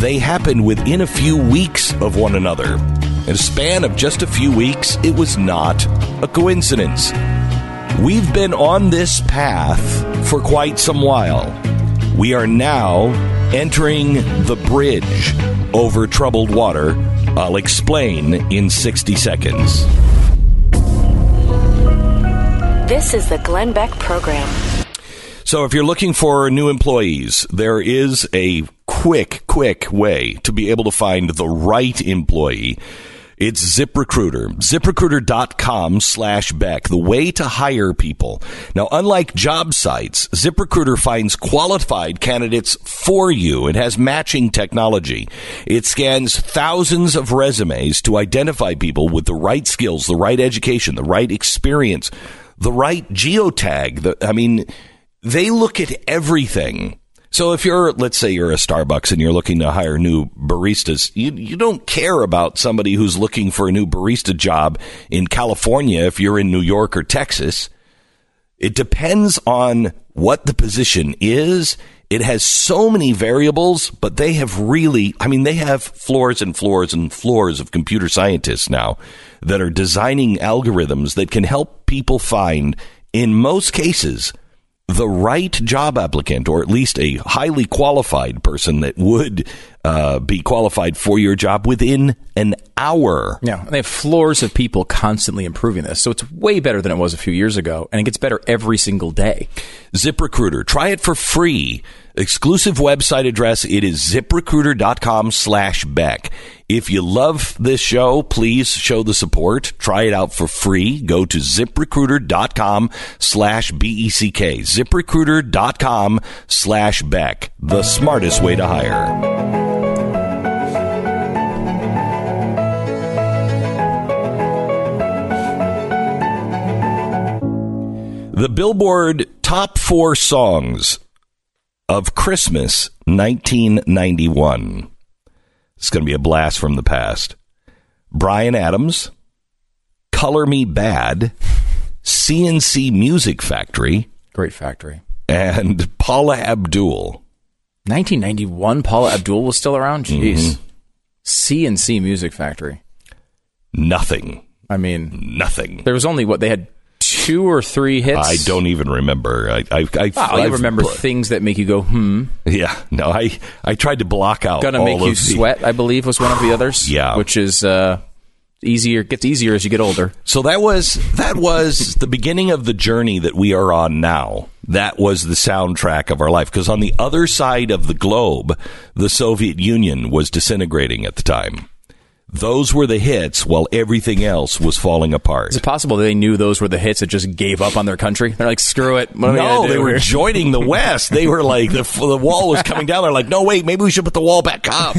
they happened within a few weeks of one another. In a span of just a few weeks, it was not a coincidence. We've been on this path for quite some while. We are now entering the bridge over troubled water. I'll explain in 60 seconds. This is the Glenn Beck Program. So, if you're looking for new employees, there is a quick, quick way to be able to find the right employee. It's ZipRecruiter. ZipRecruiter.com slash Beck. The way to hire people. Now, unlike job sites, ZipRecruiter finds qualified candidates for you. It has matching technology. It scans thousands of resumes to identify people with the right skills, the right education, the right experience, the right geotag. The, I mean, they look at everything. So if you're, let's say you're a Starbucks and you're looking to hire new baristas, you, you don't care about somebody who's looking for a new barista job in California if you're in New York or Texas. It depends on what the position is. It has so many variables, but they have really, I mean, they have floors and floors and floors of computer scientists now that are designing algorithms that can help people find, in most cases, the right job applicant or at least a highly qualified person that would uh, be qualified for your job within an hour. Yeah, they have floors of people constantly improving this, so it's way better than it was a few years ago, and it gets better every single day. ZipRecruiter. Try it for free. Exclusive website address. It is ziprecruiter.com slash Beck. If you love this show, please show the support. Try it out for free. Go to ziprecruiter.com slash B-E-C-K. ziprecruiter.com slash Beck. The smartest way to hire. The Billboard top four songs of Christmas 1991. It's going to be a blast from the past. Bryan Adams, Color Me Badd, C+C Music Factory, Great factory. and Paula Abdul. 1991, Paula Abdul was still around. Mm-hmm. Jeez. C+C Music Factory. Nothing. I mean, Nothing. there was only what they had two or three hits. I don't even remember. I, I, I, Oh, I've remember put- things that make you go, hmm. Yeah, no, I, I tried to block out. Gonna make you the- sweat, I believe, was one of the others. Yeah. Which is uh, easier, gets easier as you get older. So that was that was the beginning of the journey that we are on now. That was the soundtrack of our life because on the other side of the globe, the Soviet Union was disintegrating at the time. Those were the hits while everything else was falling apart. Is it possible they knew those were the hits that just gave up on their country? They're like, screw it. What No, they were joining the West. They were like the the wall was coming down. They're like, no, wait, maybe we should put the wall back up.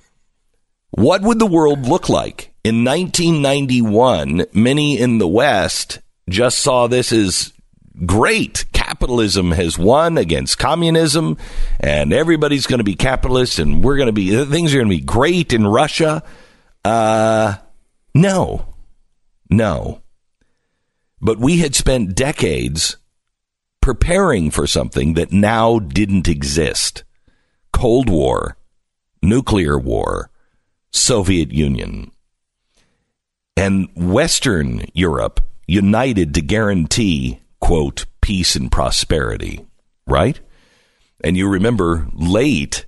what would the world look like in 1991? Many in the West just saw this as great. Capitalism has won against communism, and everybody's going to be capitalist, and we're going to be things are going to be great in Russia. Uh, no, no. But we had spent decades preparing for something that now didn't exist Cold War, nuclear war, Soviet Union. And Western Europe united to guarantee, quote, peace and prosperity, right? And you remember late,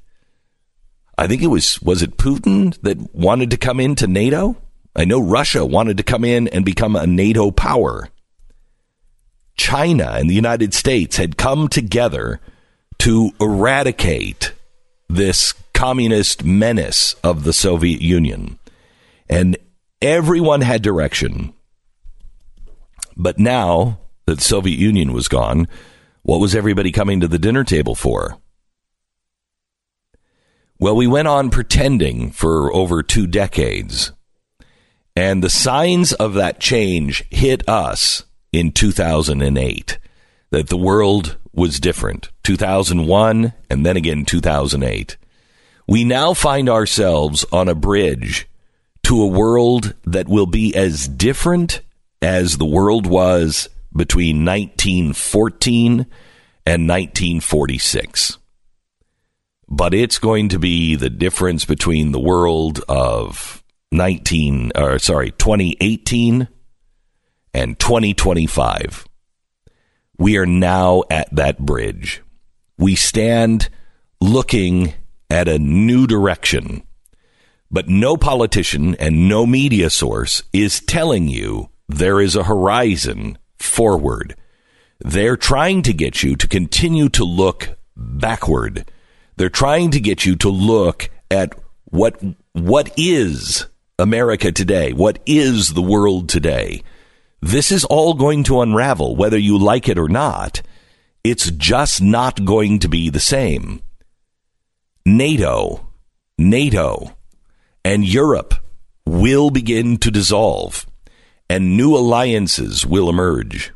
I think it was, was it Putin that wanted to come into NATO? I know Russia wanted to come in and become a NATO power. China and the United States had come together to eradicate this communist menace of the Soviet Union. And everyone had direction. But now the Soviet Union was gone, what was everybody coming to the dinner table for? Well, we went on pretending for over two decades. And the signs of that change hit us in 2008 that the world was different. 2001 and then again 2008. We now find ourselves on a bridge to a world that will be as different as the world was between 1914 and 1946. But it's going to be the difference between the world of 19 or sorry, 2018 and 2025. We are now at that bridge. We stand looking at a new direction. But no politician and no media source is telling you there is a horizon forward. They're trying to get you to continue to look backward. They're trying to get you to look at what what is America today? What is the world today? This is all going to unravel whether you like it or not. It's just not going to be the same. NATO, NATO, and Europe will begin to dissolve and new alliances will emerge.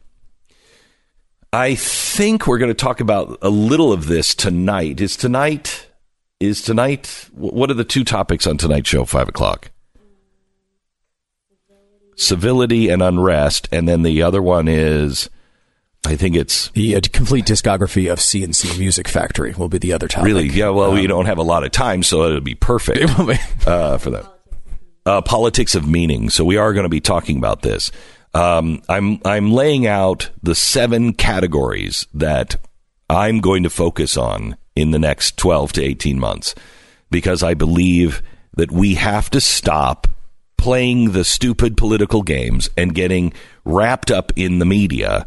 I think we're going to talk about a little of this tonight. Is tonight, is tonight, what are the two topics on tonight's show, five o'clock? Civility and unrest. And then the other one is, I think it's The uh, complete discography of C+C Music Factory will be the other topic. really, yeah, well, we don't have a lot of time, so it'll be perfect. It will be. uh, for that. Uh, politics of meaning. So we are going to be talking about this. Um, I'm I'm laying out the seven categories that I'm going to focus on in the next 12 to 18 months. because I believe that we have to stop playing the stupid political games and getting wrapped up in the media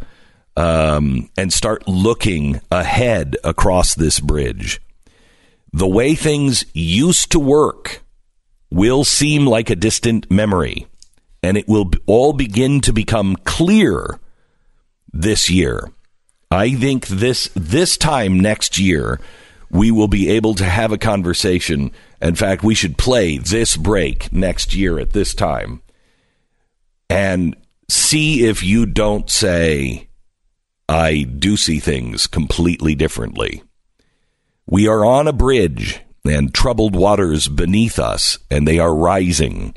um, and start looking ahead across this bridge. The way things used to work will seem like a distant memory, and it will all begin to become clear this year. I think this this time next year we will be able to have a conversation. In fact, we should play this break next year at this time and see if you don't say I do see things completely differently. We are on a bridge and troubled waters beneath us, and they are rising.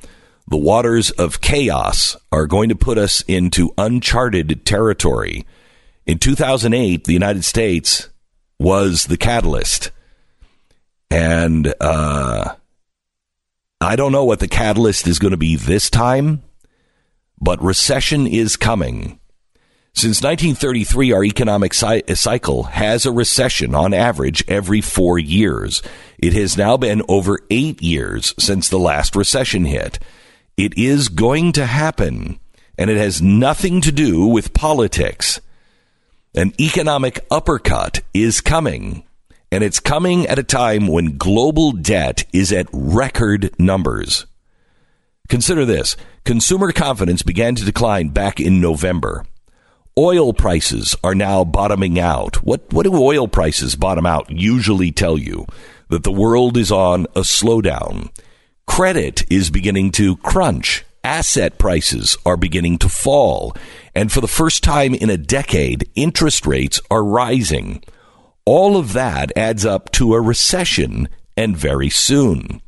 The waters of chaos are going to put us into uncharted territory. In 2008, the United States was the catalyst. And uh, I don't know what the catalyst is going to be this time, but recession is coming. Since 1933, our economic uh, cycle has a recession on average every four years. It has now been over eight years since the last recession hit. It is going to happen, and it has nothing to do with politics. An economic uppercut is coming, and it's coming at a time when global debt is at record numbers. Consider this consumer confidence began to decline back in November. Oil prices are now bottoming out. What, what do oil prices bottom out usually tell you? That the world is on a slowdown. Credit is beginning to crunch. Asset prices are beginning to fall. And for the first time in a decade, interest rates are rising. All of that adds up to a recession and very soon.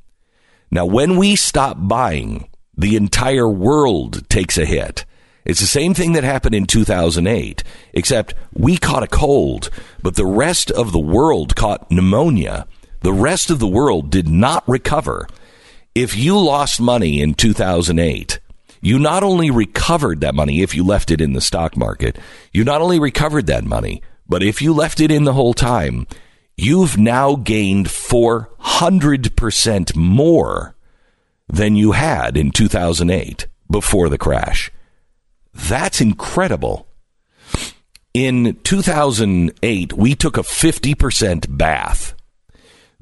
Now, when we stop buying, the entire world takes a hit. It's the same thing that happened in 2008, except we caught a cold, but the rest of the world caught pneumonia. The rest of the world did not recover. If you lost money in 2008, you not only recovered that money if you left it in the stock market, you not only recovered that money, but if you left it in the whole time, you've now gained 400% more than you had in 2008 before the crash. That's incredible. In 2008, we took a 50% bath.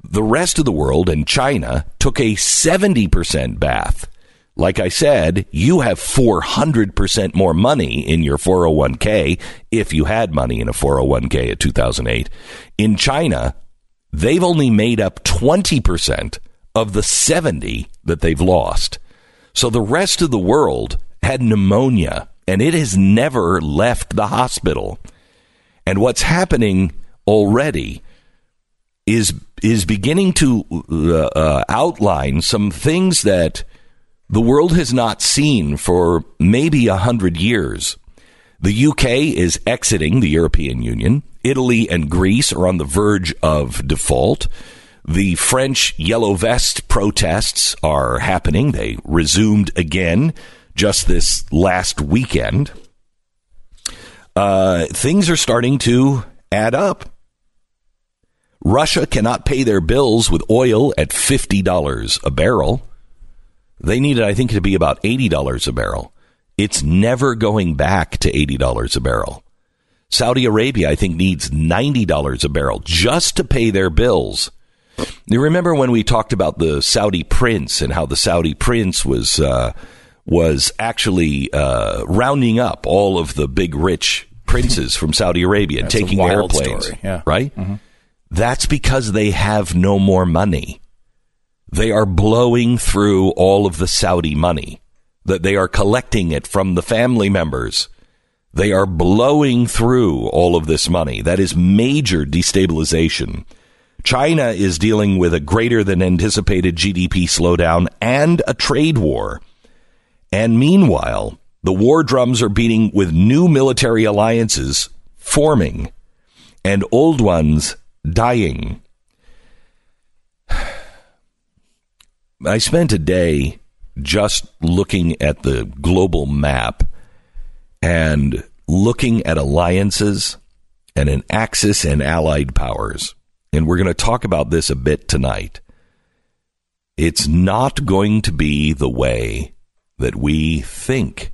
The rest of the world and China took a 70% bath. Like I said, you have 400% more money in your 401k if you had money in a 401k at 2008. In China, they've only made up 20% of the 70 that they've lost. So the rest of the world had pneumonia and it has never left the hospital. And what's happening already is is beginning to uh, uh, outline some things that the world has not seen for maybe a hundred years. The UK is exiting the European Union. Italy and Greece are on the verge of default. The French yellow vest protests are happening. They resumed again just this last weekend, uh, things are starting to add up. Russia cannot pay their bills with oil at $50 a barrel. They need it, I think, to be about $80 a barrel. It's never going back to $80 a barrel. Saudi Arabia, I think, needs $90 a barrel just to pay their bills. You remember when we talked about the Saudi prince and how the Saudi prince was uh, was actually uh, rounding up all of the big rich princes from Saudi Arabia, That's taking their airplanes, yeah. right? Mm-hmm. That's because they have no more money. They are blowing through all of the Saudi money that they are collecting it from the family members. They are blowing through all of this money. That is major destabilization. China is dealing with a greater than anticipated GDP slowdown and a trade war. And meanwhile, the war drums are beating with new military alliances forming and old ones dying. I spent a day just looking at the global map and looking at alliances and an axis and allied powers. And we're going to talk about this a bit tonight. it's not going to be the way that we think.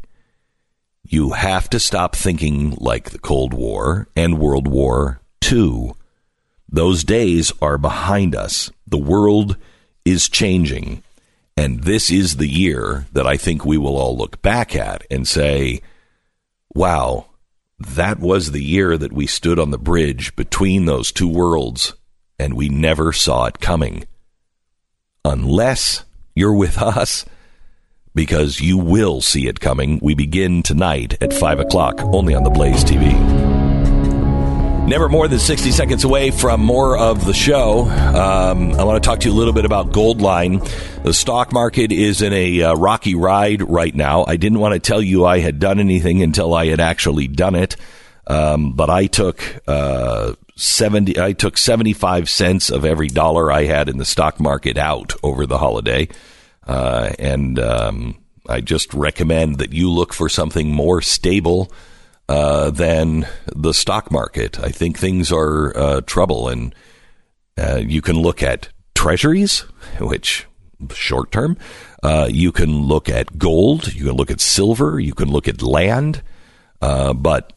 You have to stop thinking like the Cold War and World War II. Those days are behind us. The world is changing. And this is the year that I think we will all look back at and say, wow, that was the year that we stood on the bridge between those two worlds and we never saw it coming. Unless you're with us, because you will see it coming. We begin tonight at 5 o'clock, only on the Blaze TV. Never more than 60 seconds away from more of the show. Um, I want to talk to you a little bit about Goldline. The stock market is in a uh, rocky ride right now. I didn't want to tell you I had done anything until I had actually done it. Um, but I took uh, 70 I took 75 cents of every dollar I had in the stock market out over the holiday. Uh, and um, I just recommend that you look for something more stable uh, than the stock market. I think things are uh, trouble, and uh, you can look at treasuries, which short term. Uh, you can look at gold. You can look at silver. You can look at land. Uh, but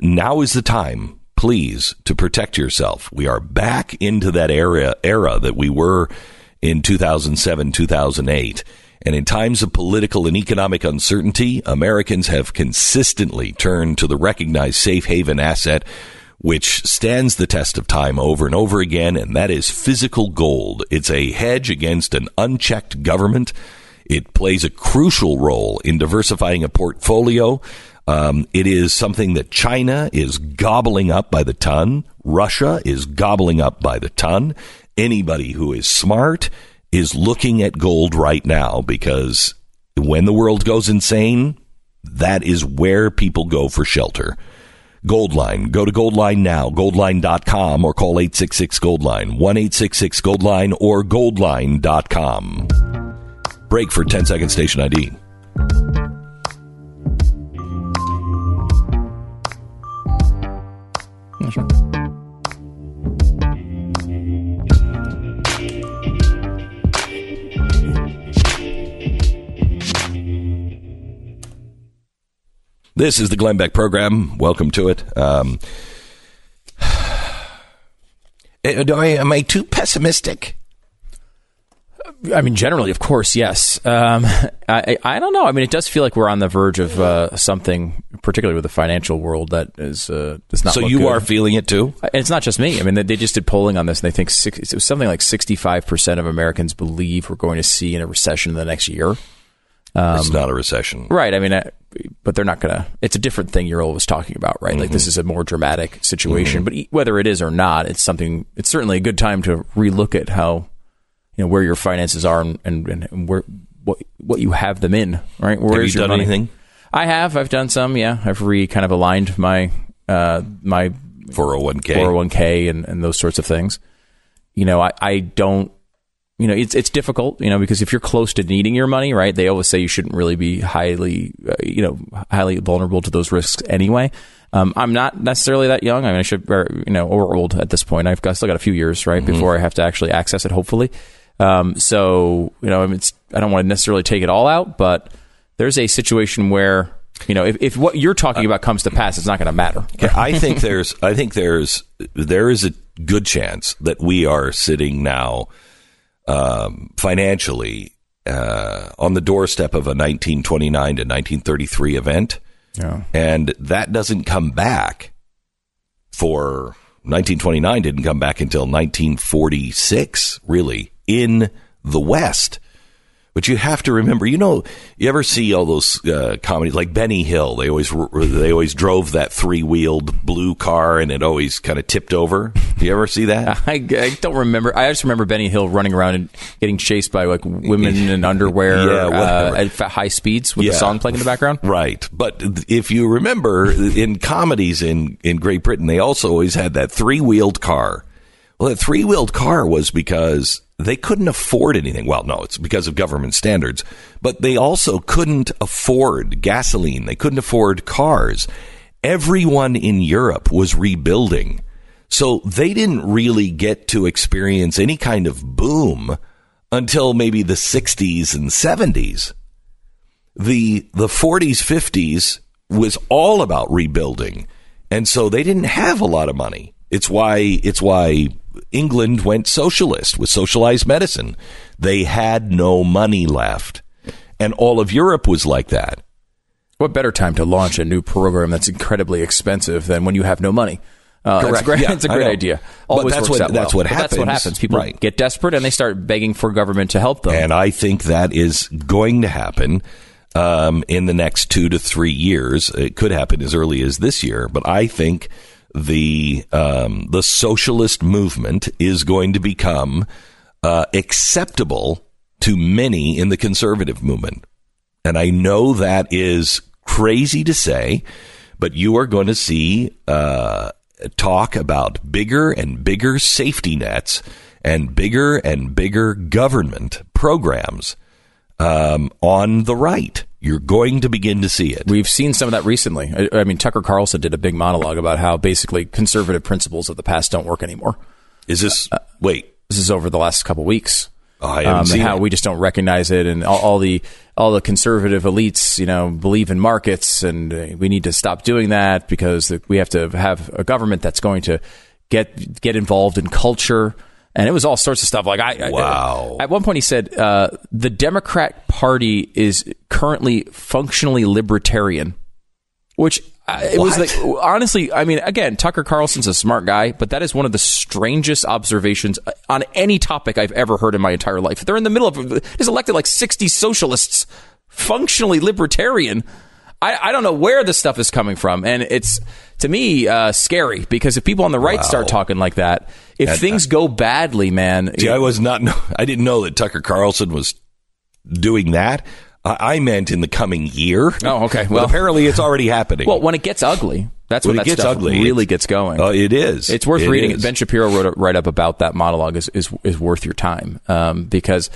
now is the time, please, to protect yourself. We are back into that era era that we were in 2007, 2008 and in times of political and economic uncertainty, Americans have consistently turned to the recognized safe haven asset which stands the test of time over and over again, and that is physical gold. It's a hedge against an unchecked government. It plays a crucial role in diversifying a portfolio. Um, it is something that China is gobbling up by the ton. Russia is gobbling up by the ton. Anybody who is smart is looking at gold right now because when the world goes insane, that is where people go for shelter. Goldline. Go to Goldline now, goldline.com, or call 866 Goldline, 1 866 Goldline, or goldline.com. Break for 10 second station ID. This is the Glenn Beck program. Welcome to it. Um, do I, am I too pessimistic? I mean, generally, of course, yes. Um, I, I don't know. I mean, it does feel like we're on the verge of uh, something, particularly with the financial world, that is uh, does not. So you good. are feeling it too? And it's not just me. I mean, they, they just did polling on this, and they think six, it was something like sixty-five percent of Americans believe we're going to see in a recession in the next year. It's not a recession. Right. I mean, uh, but they're not going to. It's a different thing you're always talking about, right? Like this is a more dramatic situation. But e- whether it is or not, it's something. It's certainly a good time to relook at how, you know, where your finances are and and, and where what what you have them in. Right. Where Have is you your done money? anything? I have. I've done some. Yeah. I've re kind of aligned my uh my 401k. 401k and, and those sorts of things. You know, I, I don't, you know, it's, it's difficult, you know, because if you're close to needing your money, right, they always say you shouldn't really be highly, uh, you know, highly vulnerable to those risks anyway. Um, I'm not necessarily that young. I mean, I should, or, you know, or old at this point. I've got, still got a few years, right, before I have to actually access it, hopefully. Um, so, you know, I mean, it's, I don't want to necessarily take it all out, but there's a situation where, you know, if, if what you're talking about comes to pass, it's not going to matter. I think there's I think there's there is a good chance that we are sitting now um, financially uh, on the doorstep of a 1929 to 1933 event, Yeah. and that doesn't come back for 1929 didn't come back until 1946 really in the West. But you have to remember, you know, you ever see all those uh, comedies like Benny Hill? They always they always drove that three wheeled blue car, and it always kind of tipped over. You ever see that? I, I don't remember. I just remember Benny Hill running around and getting chased by like women in underwear Yeah, uh, at high speeds with the Yeah. song playing in the background. Right. But if you remember in comedies in, in Great Britain, they also always had that three wheeled car. Well, that three wheeled car was because they couldn't afford anything. Well, no, it's because of government standards, but they also couldn't afford gasoline. They couldn't afford cars. Everyone in Europe was rebuilding. So they didn't really get to experience any kind of boom until maybe the 60s and 70s. The the 40s, 50s was all about rebuilding. And so they didn't have a lot of money. It's why it's why England went socialist with socialized medicine. They had no money left. And all of Europe was like that. What better time to launch a new program that's incredibly expensive than when you have no money? Uh, Correct. It's a great, Yeah, it's a great idea. But Always that's works what- out that's well. what But That's what happens. happens. People Right. get desperate and they start begging for government to help them. And I think that is going to happen um, in the next two to three years. It could happen as early as this year, but I think the um, the socialist movement is going to become uh, acceptable to many in the conservative movement. And I know that is crazy to say, but you are going to see uh, talk about bigger and bigger safety nets and bigger and bigger government programs um, on the right. You're going to begin to see it. We've seen some of that recently. I, I mean, Tucker Carlson did a big monologue about how basically conservative principles of the past don't work anymore. Is this wait? This is over the last couple weeks. Oh, I haven't um, seen how it. we just don't recognize it, and all, all the all the conservative elites, you know, believe in markets, and uh, we need to stop doing that because we have to have a government that's going to get get involved in culture. And it was all sorts of stuff. Like I, I- Wow. at one point, he said uh, the Democrat Party is currently functionally libertarian, which uh, it was like honestly. I mean, again, Tucker Carlson's a smart guy, but that is one of the strangest observations uh, on any topic I've ever heard in my entire life. They're in the middle of he's elected like sixty socialists, functionally libertarian. I, I don't know where this stuff is coming from, and it's to me uh, scary because if people on the right start talking like that, if things go badly, man, See, I was not. I didn't know that Tucker Carlson was doing that. I, I meant in the coming year. Oh, okay. Well- apparently it's already happening. Well, when it gets ugly, that's When when, that gets stuff ugly, really gets going. Uh, it is. It's worth It reading. is. Ben Shapiro wrote a write up about that monologue is, is is worth your time um, because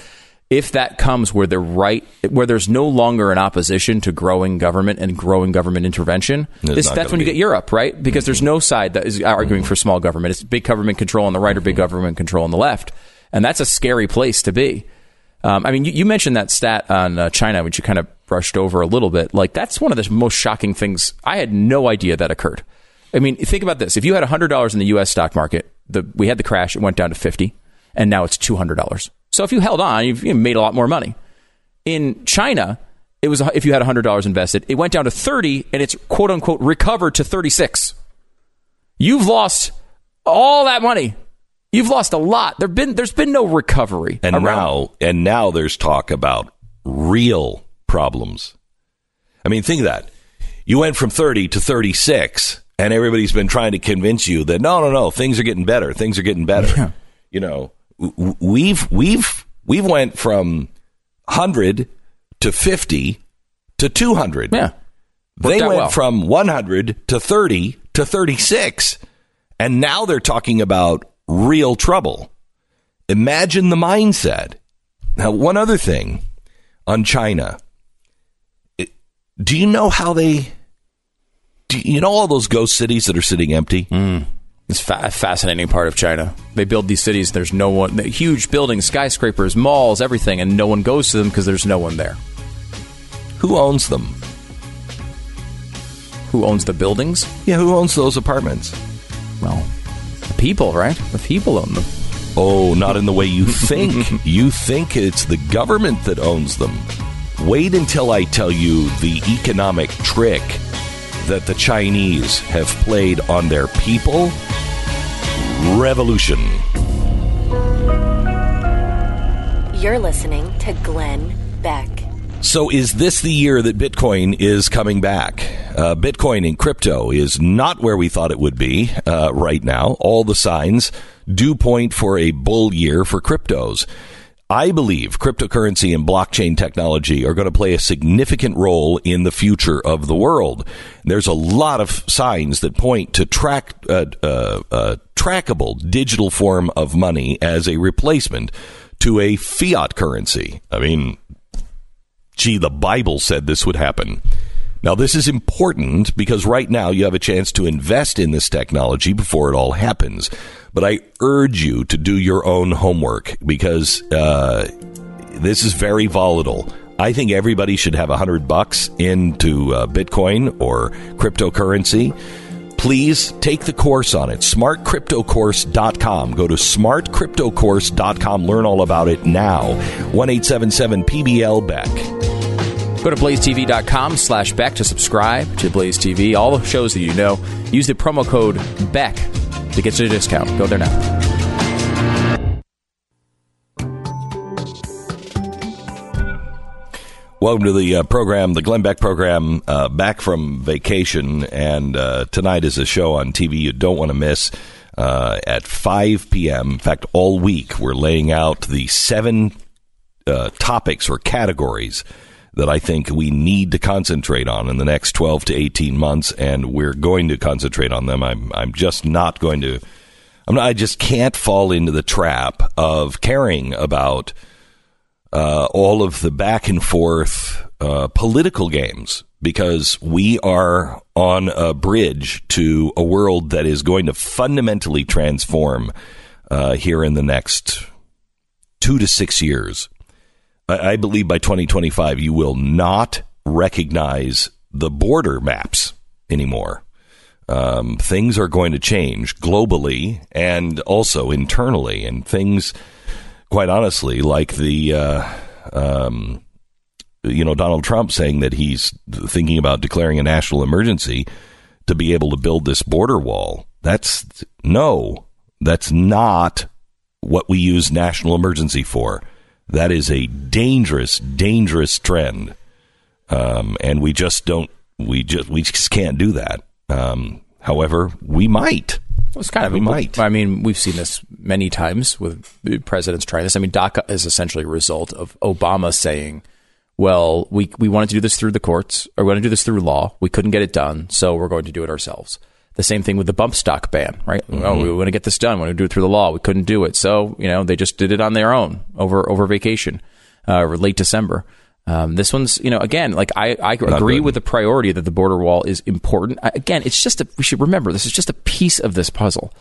if that comes where the right where there's no longer an opposition to growing government and growing government intervention, this, that's when you be. get Europe, right? Because there's no side that is arguing for small government. It's big government control on the right or big government control on the left, and that's a scary place to be. Um, I mean, you, you mentioned that stat on uh, China, which you kind of brushed over a little bit. Like that's one of the most shocking things. I had no idea that occurred. I mean, think about this: if you had hundred dollars in the U.S. stock market, the, we had the crash; it went down to fifty, and now it's two hundred dollars. So if you held on, you've you made a lot more money. In China, it was if you had hundred dollars invested, it went down to thirty, and it's quote unquote recovered to thirty six. You've lost all that money. You've lost a lot. There've been there's been no recovery. and around- now and now there's talk about real problems. I mean, think of that. You went from 30 to 36 and everybody's been trying to convince you that no, no, no, things are getting better. Things are getting better. You know, we've we've we've went from 100 to 50 to 200. yeah. They went well. from 100 to 30 to 36. And now they're talking about real trouble. Imagine the mindset. Now, one other thing on China. It- do you know how they. Do you know all those ghost cities that are sitting empty? Hmm. It's fa- a fascinating part of China. They build these cities. There's no one, huge buildings, skyscrapers, malls, everything, and no one goes to them because there's no one there. Who owns them? Who owns the buildings? Yeah, who owns those apartments? Well, the people, right? The people own them. Oh, not in the way you think. you think it's the government that owns them. Wait until I tell you the economic trick that the Chinese have played on their people. Revolution. You're listening to Glenn Beck. So, is this the year that Bitcoin is coming back? Uh, Bitcoin and crypto is not where we thought it would be uh, right now. All the signs do point for a bull year for cryptos. I believe cryptocurrency and blockchain technology are going to play a significant role in the future of the world. There's a lot of signs that point to track uh, uh, uh, trackable digital form of money as a replacement to a fiat currency. I mean, gee, the Bible said this would happen. Now, this is important because right now you have a chance to invest in this technology before it all happens. But I urge you to do your own homework because uh, this is very volatile. I think everybody should have a hundred bucks into uh, Bitcoin or cryptocurrency. Please take the course on it. SmartCryptoCourse.com. Go to SmartCryptoCourse.com. Learn all about it now. 1 PBL Beck. Go to blazetv.com slash Beck to subscribe to Blaze TV. All the shows that you know. Use the promo code BECK to get you a discount. Go there now. Welcome to the uh, program, the Glenn Beck program, uh, back from vacation. And uh, tonight is a show on TV you don't want to miss uh, at 5 p.m. In fact, all week we're laying out the seven uh, topics or categories that I think we need to concentrate on in the next 12 to 18 months. And we're going to concentrate on them. I'm, I'm just not going to, I'm not, I just can't fall into the trap of caring about uh, all of the back and forth uh, political games because we are on a bridge to a world that is going to fundamentally transform uh, here in the next two to six years. I, believe by 2025, you will not recognize the border maps anymore. Um, things are going to change globally and also internally, and things quite honestly, like the, uh, um, you know, Donald Trump saying that he's thinking about declaring a national emergency to be able to build this border wall. That's no, that's not what we use national emergency for. That is a dangerous, dangerous trend, um, and we just don't. We just we just can't do that. Um, however, we might. It's kind of We might. I mean, we've seen this many times with presidents trying this. I mean, DACA is essentially a result of Obama saying, "Well, we we wanted to do this through the courts, or we want to do this through law. We couldn't get it done, so we're going to do it ourselves." The same thing with the bump stock ban, right? Oh, we want to get this done. We want to do it through the law. We couldn't do it, so you know they just did it on their own over over vacation, uh, or late December. Um, this one's, you know, again, like I, I agree with the priority that the border wall is important. I, again, it's just a, we should remember this is just a piece of this puzzle.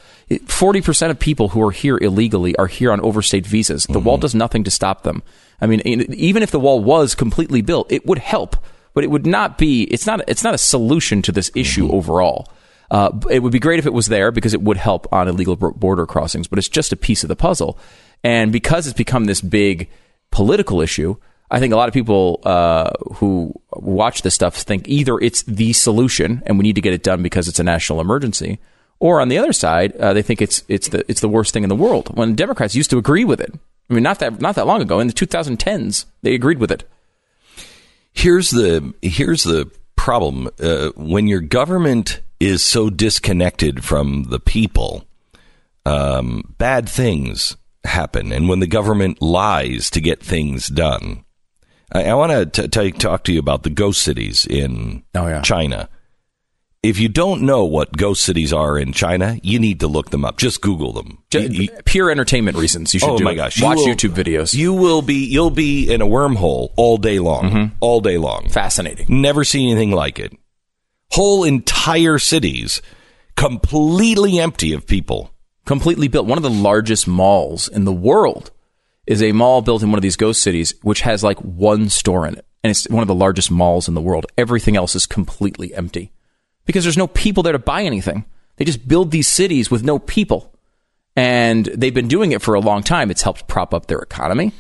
Forty percent of people who are here illegally are here on overstayed visas. The wall does nothing to stop them. I mean, even if the wall was completely built, it would help, but it would not be. It's not. It's not a solution to this issue overall. Uh, it would be great if it was there because it would help on illegal border crossings, but it's just a piece of the puzzle. And because it's become this big political issue, I think a lot of people uh, who watch this stuff think either it's the solution and we need to get it done because it's a national emergency, or on the other side, uh, they think it's it's the it's the worst thing in the world. When Democrats used to agree with it, I mean, not that not that long ago in the 2010s, they agreed with it. Here's the here's the problem uh, when your government is so disconnected from the people, um, bad things happen, and when the government lies to get things done. I, I want to talk to you about the ghost cities in Oh, yeah. China. If you don't know what ghost cities are in China, you need to look them up. Just Google them. Ju- You- you- pure entertainment reasons, you should oh do my it. gosh! you Watch will- YouTube videos. You will be you'll be in a wormhole all day long, all day long. Fascinating. Never seen anything like it. Whole entire cities completely empty of people. completely built. One of the largest malls in the world is a mall built in one of these ghost cities, which has like one store in it. And it's one of the largest malls in the world. Everything else is completely empty because there's no people there to buy anything. They just build these cities with no people. And they've been doing it for a long time. It's helped prop up their economy.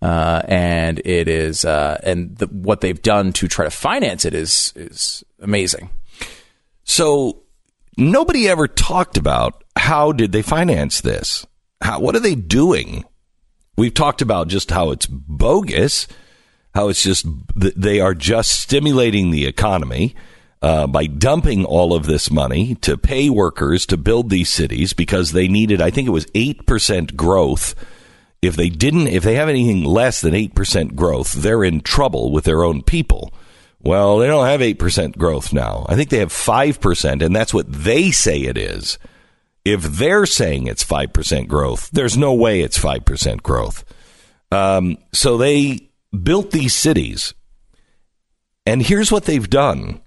Uh, and it is, uh, and the, what they've done to try to finance it is, is amazing. So nobody ever talked about how did they finance this? How, what are they doing? We've talked about just how it's bogus, how it's just they are just stimulating the economy uh, by dumping all of this money to pay workers to build these cities because they needed, I think it was eight percent growth. If they didn't, if they have anything less than eight percent growth, they're in trouble with their own people. Well, they don't have 8% growth now. I think they have 5%, and that's what they say it is. If they're saying it's 5% growth, there's no way it's 5% growth. Um, so they built these cities. And here's what they've done.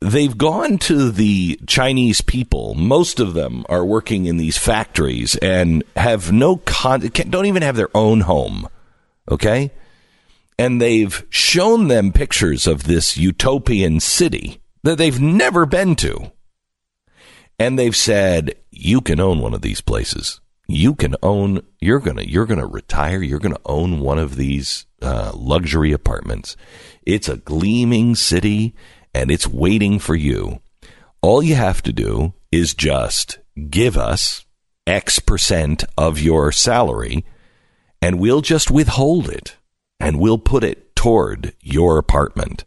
They've gone to the Chinese people. Most of them are working in these factories and have no con, don't even have their own home. Okay? And they've shown them pictures of this utopian city that they've never been to. And they've said, you can own one of these places. You can own, you're going to, you're going to retire. You're going to own one of these uh, luxury apartments. It's a gleaming city and it's waiting for you. All you have to do is just give us X percent of your salary and we'll just withhold it and we'll put it toward your apartment.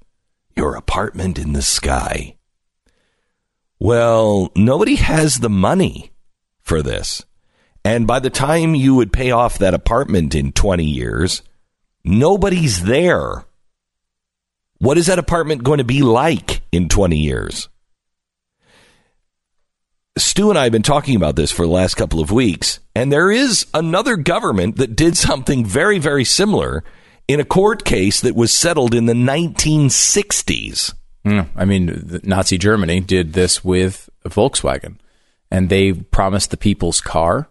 Your apartment in the sky. Well, nobody has the money for this. And by the time you would pay off that apartment in 20 years, nobody's there. What is that apartment going to be like in 20 years? Stu and I have been talking about this for the last couple of weeks, and there is another government that did something very, very similar in a court case that was settled in the 1960s. Mm, I mean, Nazi Germany did this with Volkswagen, and they promised the people's car,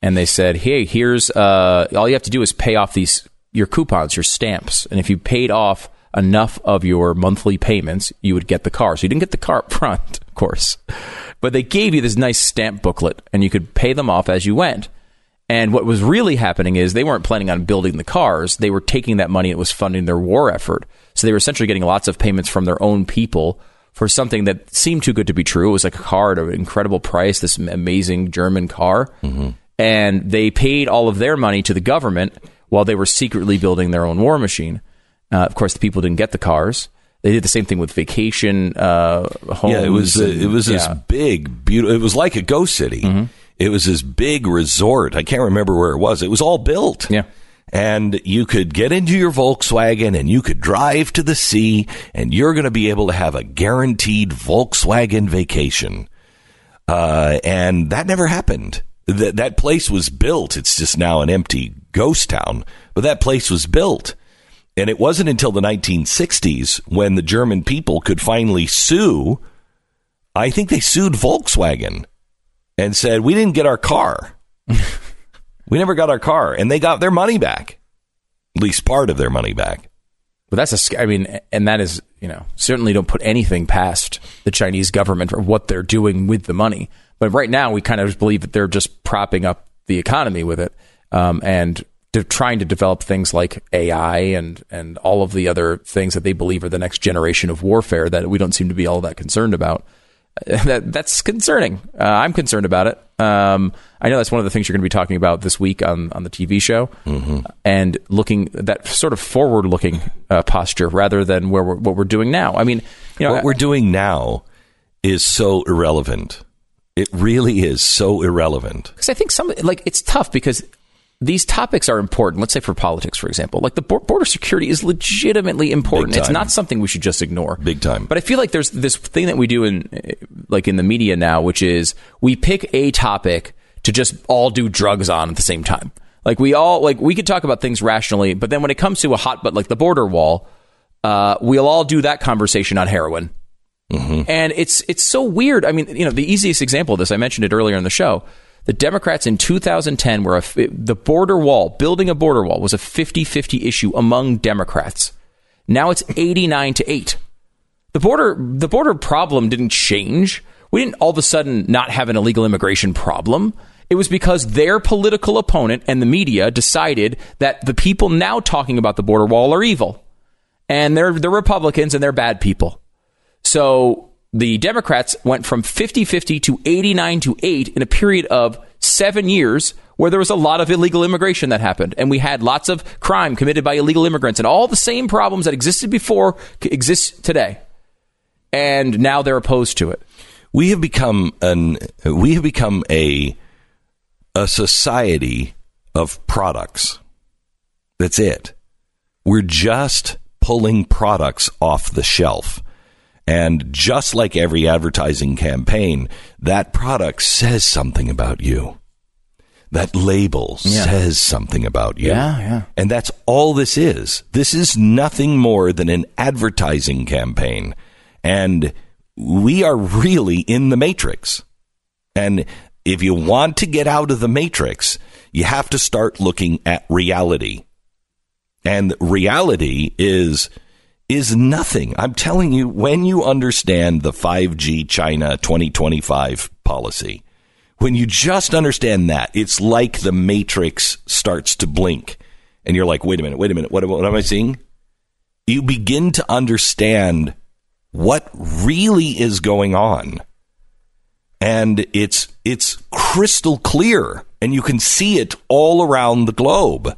and they said, "Hey, here's uh, all you have to do is pay off these your coupons, your stamps, and if you paid off enough of your monthly payments, you would get the car." So you didn't get the car up front, of course, but they gave you this nice stamp booklet, and you could pay them off as you went. And what was really happening is they weren't planning on building the cars. They were taking that money. It was funding their war effort. So they were essentially getting lots of payments from their own people for something that seemed too good to be true. It was like a car at an incredible price, this amazing German car. Mm-hmm. And they paid all of their money to the government while they were secretly building their own war machine. Uh, of course, the people didn't get the cars. They did the same thing with vacation uh, homes. Yeah, it was and, it was this big, beautiful. It was like a ghost city. Mm-hmm. It was this big resort. I can't remember where it was. It was all built. Yeah. And you could get into your Volkswagen and you could drive to the sea and you're going to be able to have a guaranteed Volkswagen vacation. Uh, and that never happened. That, that place was built. It's just now an empty ghost town, but that place was built. And it wasn't until the 1960s when the German people could finally sue. I think they sued Volkswagen and said, We didn't get our car. we never got our car. And they got their money back, at least part of their money back. But that's a, I mean, and that is, you know, certainly don't put anything past the Chinese government for what they're doing with the money. But right now, we kind of believe that they're just propping up the economy with it, um, and de- trying to develop things like AI and and all of the other things that they believe are the next generation of warfare that we don't seem to be all that concerned about. That that's concerning. Uh, I'm concerned about it. Um, I know that's one of the things you're going to be talking about this week on on the TV show, and looking that sort of forward looking uh, posture rather than where we're, what we're doing now. I mean, you know, what we're doing now is so irrelevant. It really is so irrelevant. because I think some like it's tough because these topics are important. Let's say for politics, for example, like the border security is legitimately important. It's not something we should just ignore. Big time. But I feel like there's this thing that we do in like in the media now, which is we pick a topic to just all do drugs on at the same time. Like we all like we could talk about things rationally, but then when it comes to a hot but like the border wall, uh, we'll all do that conversation on heroin. And it's it's so weird. I mean, you know, the easiest example of this, I mentioned it earlier in the show. The Democrats in 2010 were a, the border wall, building a border wall was a 50-50 issue among Democrats. Now it's 89 to 8. The border the border problem didn't change. We didn't all of a sudden not have an illegal immigration problem. It was because their political opponent and the media decided that the people now talking about the border wall are evil. And they're they're Republicans and they're bad people. So the Democrats went from 50 50 to 89 to 8 in a period of seven years where there was a lot of illegal immigration that happened. And we had lots of crime committed by illegal immigrants. And all the same problems that existed before exist today. And now they're opposed to it. We have become an we have become a a society of products. That's it. We're just pulling products off the shelf. And just like every advertising campaign, that product says something about you. That label says something about you. Yeah, yeah. And that's all this is. This is nothing more than an advertising campaign. And we are really in the matrix. And if you want to get out of the matrix, you have to start looking at reality. And reality is is nothing. I'm telling you when you understand the 5G China 2025 policy, when you just understand that, it's like the matrix starts to blink and you're like, "Wait a minute, wait a minute. What, what am I seeing?" You begin to understand what really is going on and it's it's crystal clear and you can see it all around the globe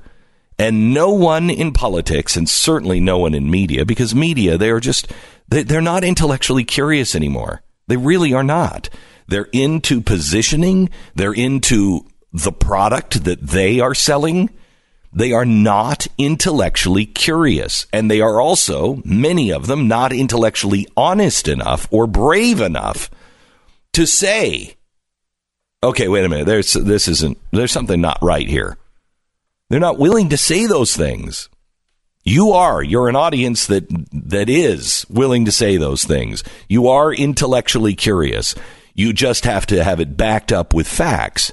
and no one in politics and certainly no one in media because media they are just they, they're not intellectually curious anymore. They really are not. They're into positioning. They're into the product that they are selling. They are not intellectually curious. And they are also many of them not intellectually honest enough or brave enough to say, okay, wait a minute, there's this isn't there's something not right here. They're not willing to say those things. You are. You're an audience that that is willing to say those things. You are intellectually curious. You just have to have it backed up with facts.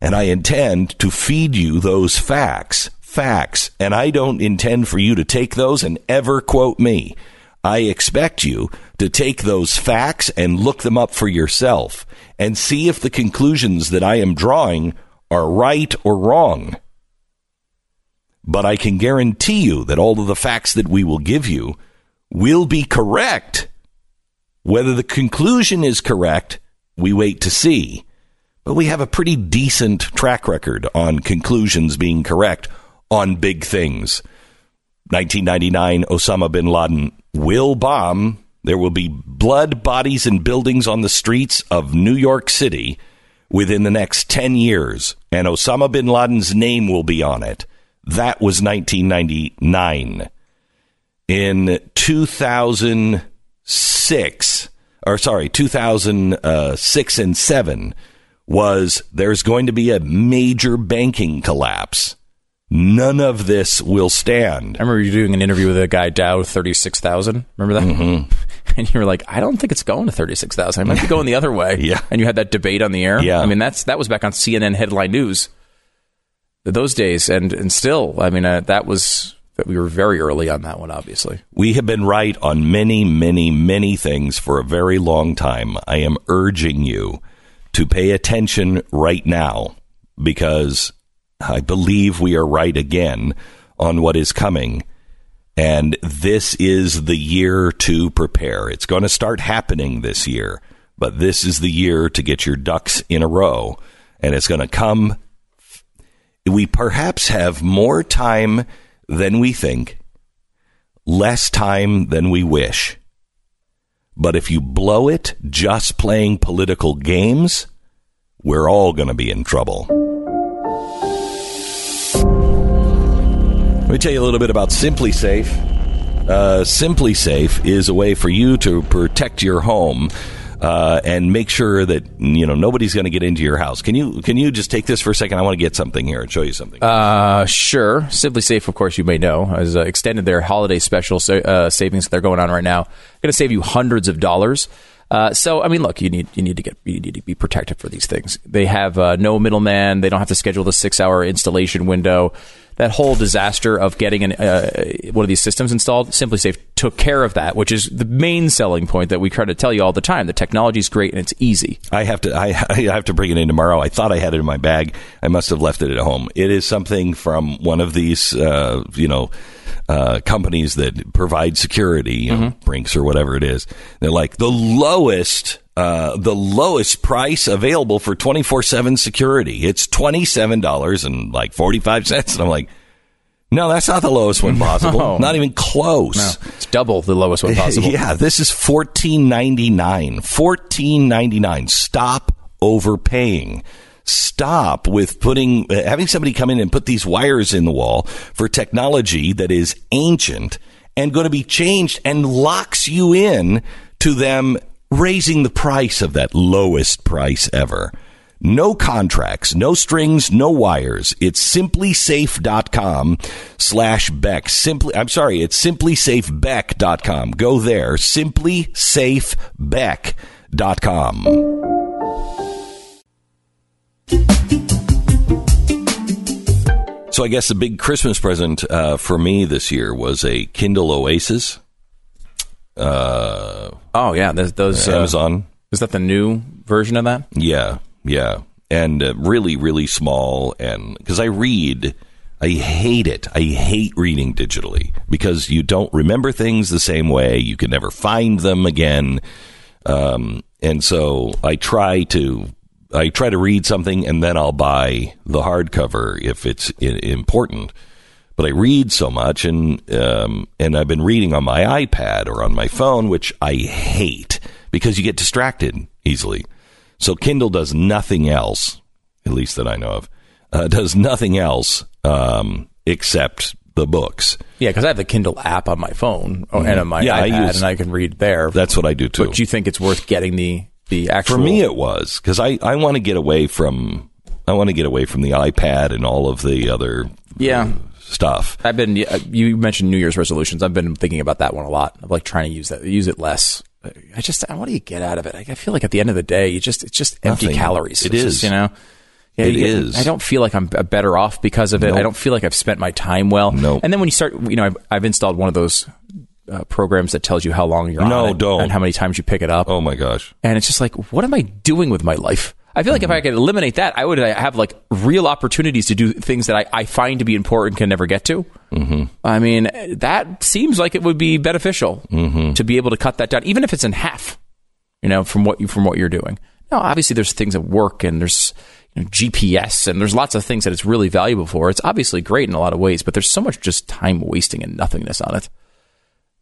And I intend to feed you those facts. Facts. And I don't intend for you to take those and ever quote me. I expect you to take those facts and look them up for yourself and see if the conclusions that I am drawing are right or wrong. But I can guarantee you that all of the facts that we will give you will be correct. Whether the conclusion is correct, we wait to see. But we have a pretty decent track record on conclusions being correct on big things. 1999, Osama bin Laden will bomb. There will be blood, bodies, and buildings on the streets of New York City within the next 10 years, and Osama bin Laden's name will be on it. That was 1999. In 2006, or sorry, 2006 and 7 was there's going to be a major banking collapse. None of this will stand. I remember you doing an interview with a guy, Dow 36,000. Remember that? Mm-hmm. And you were like, I don't think it's going to 36,000. It might be going the other way. Yeah. And you had that debate on the air. Yeah. I mean, that's that was back on CNN headline news those days. And, and still, I mean, uh, that was, that we were very early on that one, obviously. We have been right on many, many, many things for a very long time. I am urging you to pay attention right now because I believe we are right again on what is coming. And this is the year to prepare. It's going to start happening this year, but this is the year to get your ducks in a row. And it's going to come. We perhaps have more time than we think, less time than we wish. But if you blow it just playing political games, we're all going to be in trouble. Let me tell you a little bit about SimpliSafe. Uh, SimpliSafe is a way for you to protect your home uh, and make sure that you know nobody's going to get into your house. Can you can you just take this for a second? I want to get something here and show you something. Uh, sure. SimpliSafe, of course, you may know, has uh, extended their holiday special sa- uh, savings that they're going on right now. Going to save you hundreds of dollars. Uh, so, I mean, look, you need you need to get you need to be protected for these things. They have uh, no middleman. They don't have to schedule the six hour installation window. That whole disaster of getting an, uh, one of these systems installed, SimpliSafe took care of that, which is the main selling point that we try to tell you all the time. The technology is great and it's easy. I have to I, I have to bring it in tomorrow. I thought I had it in my bag. I must have left it at home. It is something from one of these uh, you know uh, companies that provide security, you know, Brinks or whatever it is. They're like the lowest. Uh, the lowest price available for 24-7 security. It's $27 and like 45 cents. And I'm like, no, that's not the lowest one possible. No. Not even close. It's double the lowest one possible. Yeah, this is fourteen ninety nine. Fourteen ninety nine. Stop overpaying. Stop with putting having somebody come in and put these wires in the wall for technology that is ancient and going to be changed and locks you in to them raising the price of that lowest price ever. No contracts, no strings, no wires. It's simplisafe.com slash Beck. Simply, I'm sorry, it's simplisafebeck.com. Go there, simplisafebeck.com. So I guess the big Christmas present uh, for me this year was a Kindle Oasis. Uh, Oh yeah, there's those. uh, Amazon. is that the new version of that? Yeah, yeah, and uh, really, really small. And because I read, I hate it. I hate reading digitally because you don't remember things the same way. You can never find them again. Um, and so I try to, I try to read something and then I'll buy the hardcover if it's I- important. But I read so much, and um, and I've been reading on my iPad or on my phone, which I hate because you get distracted easily. So Kindle does nothing else, at least that I know of, uh, does nothing else um, except the books. Yeah, because I have the Kindle app on my phone oh, and on my Mm-hmm. Yeah, I iPad, use- and I can read there. That's what I do too. but do you think it's worth getting the the actual? For me, it was because I, I want to get away from I want to get away from the iPad and all of the other yeah. Stuff. I've been. You mentioned New Year's resolutions. I've been thinking about that one a lot. I'm like trying to use that, use it less. I just, what do you get out of it? I feel like at the end of the day, you just, it's just empty Nothing. calories. It It's is. just, you know. Yeah, It get- is. I don't feel like I'm better off because of it. I don't feel like I've spent my time well. Nope. And then when you start, you know, I've, I've installed one of those uh, programs that tells you how long you're No, on it don't. and how many times you pick it up. Oh my gosh! And it's just like, what am I doing with my life? I feel like if I could eliminate that, I would have like real opportunities to do things that I, I find to be important can never get to. Mm-hmm. I mean, that seems like it would be beneficial to be able to cut that down, even if it's in half. You know, from what you from what you're doing. Now, obviously, there's things at work and there's you know, GPS and there's lots of things that it's really valuable for. It's obviously great in a lot of ways, but there's so much just time wasting and nothingness on it.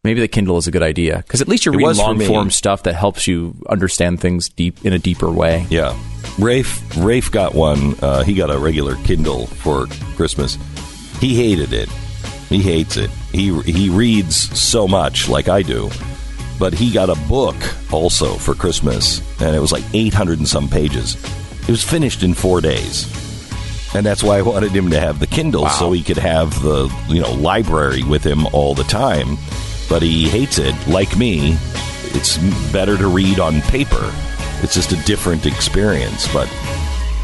Maybe the Kindle is a good idea because at least you're It reading long form stuff that helps you understand things deep in a deeper way. Yeah, Rafe Rafe got one. Uh, he got a regular Kindle for Christmas. He hated it. He hates it. He he reads so much like I do, but he got a book also for Christmas, and it was like eight hundred and some pages. It was finished in four days, and that's why I wanted him to have the Kindle so he could have the you know library with him all the time. But he hates it, like me. It's better to read on paper. It's just a different experience. But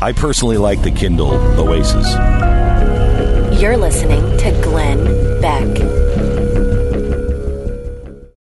I personally like the Kindle Oasis. You're listening to Glenn Beck.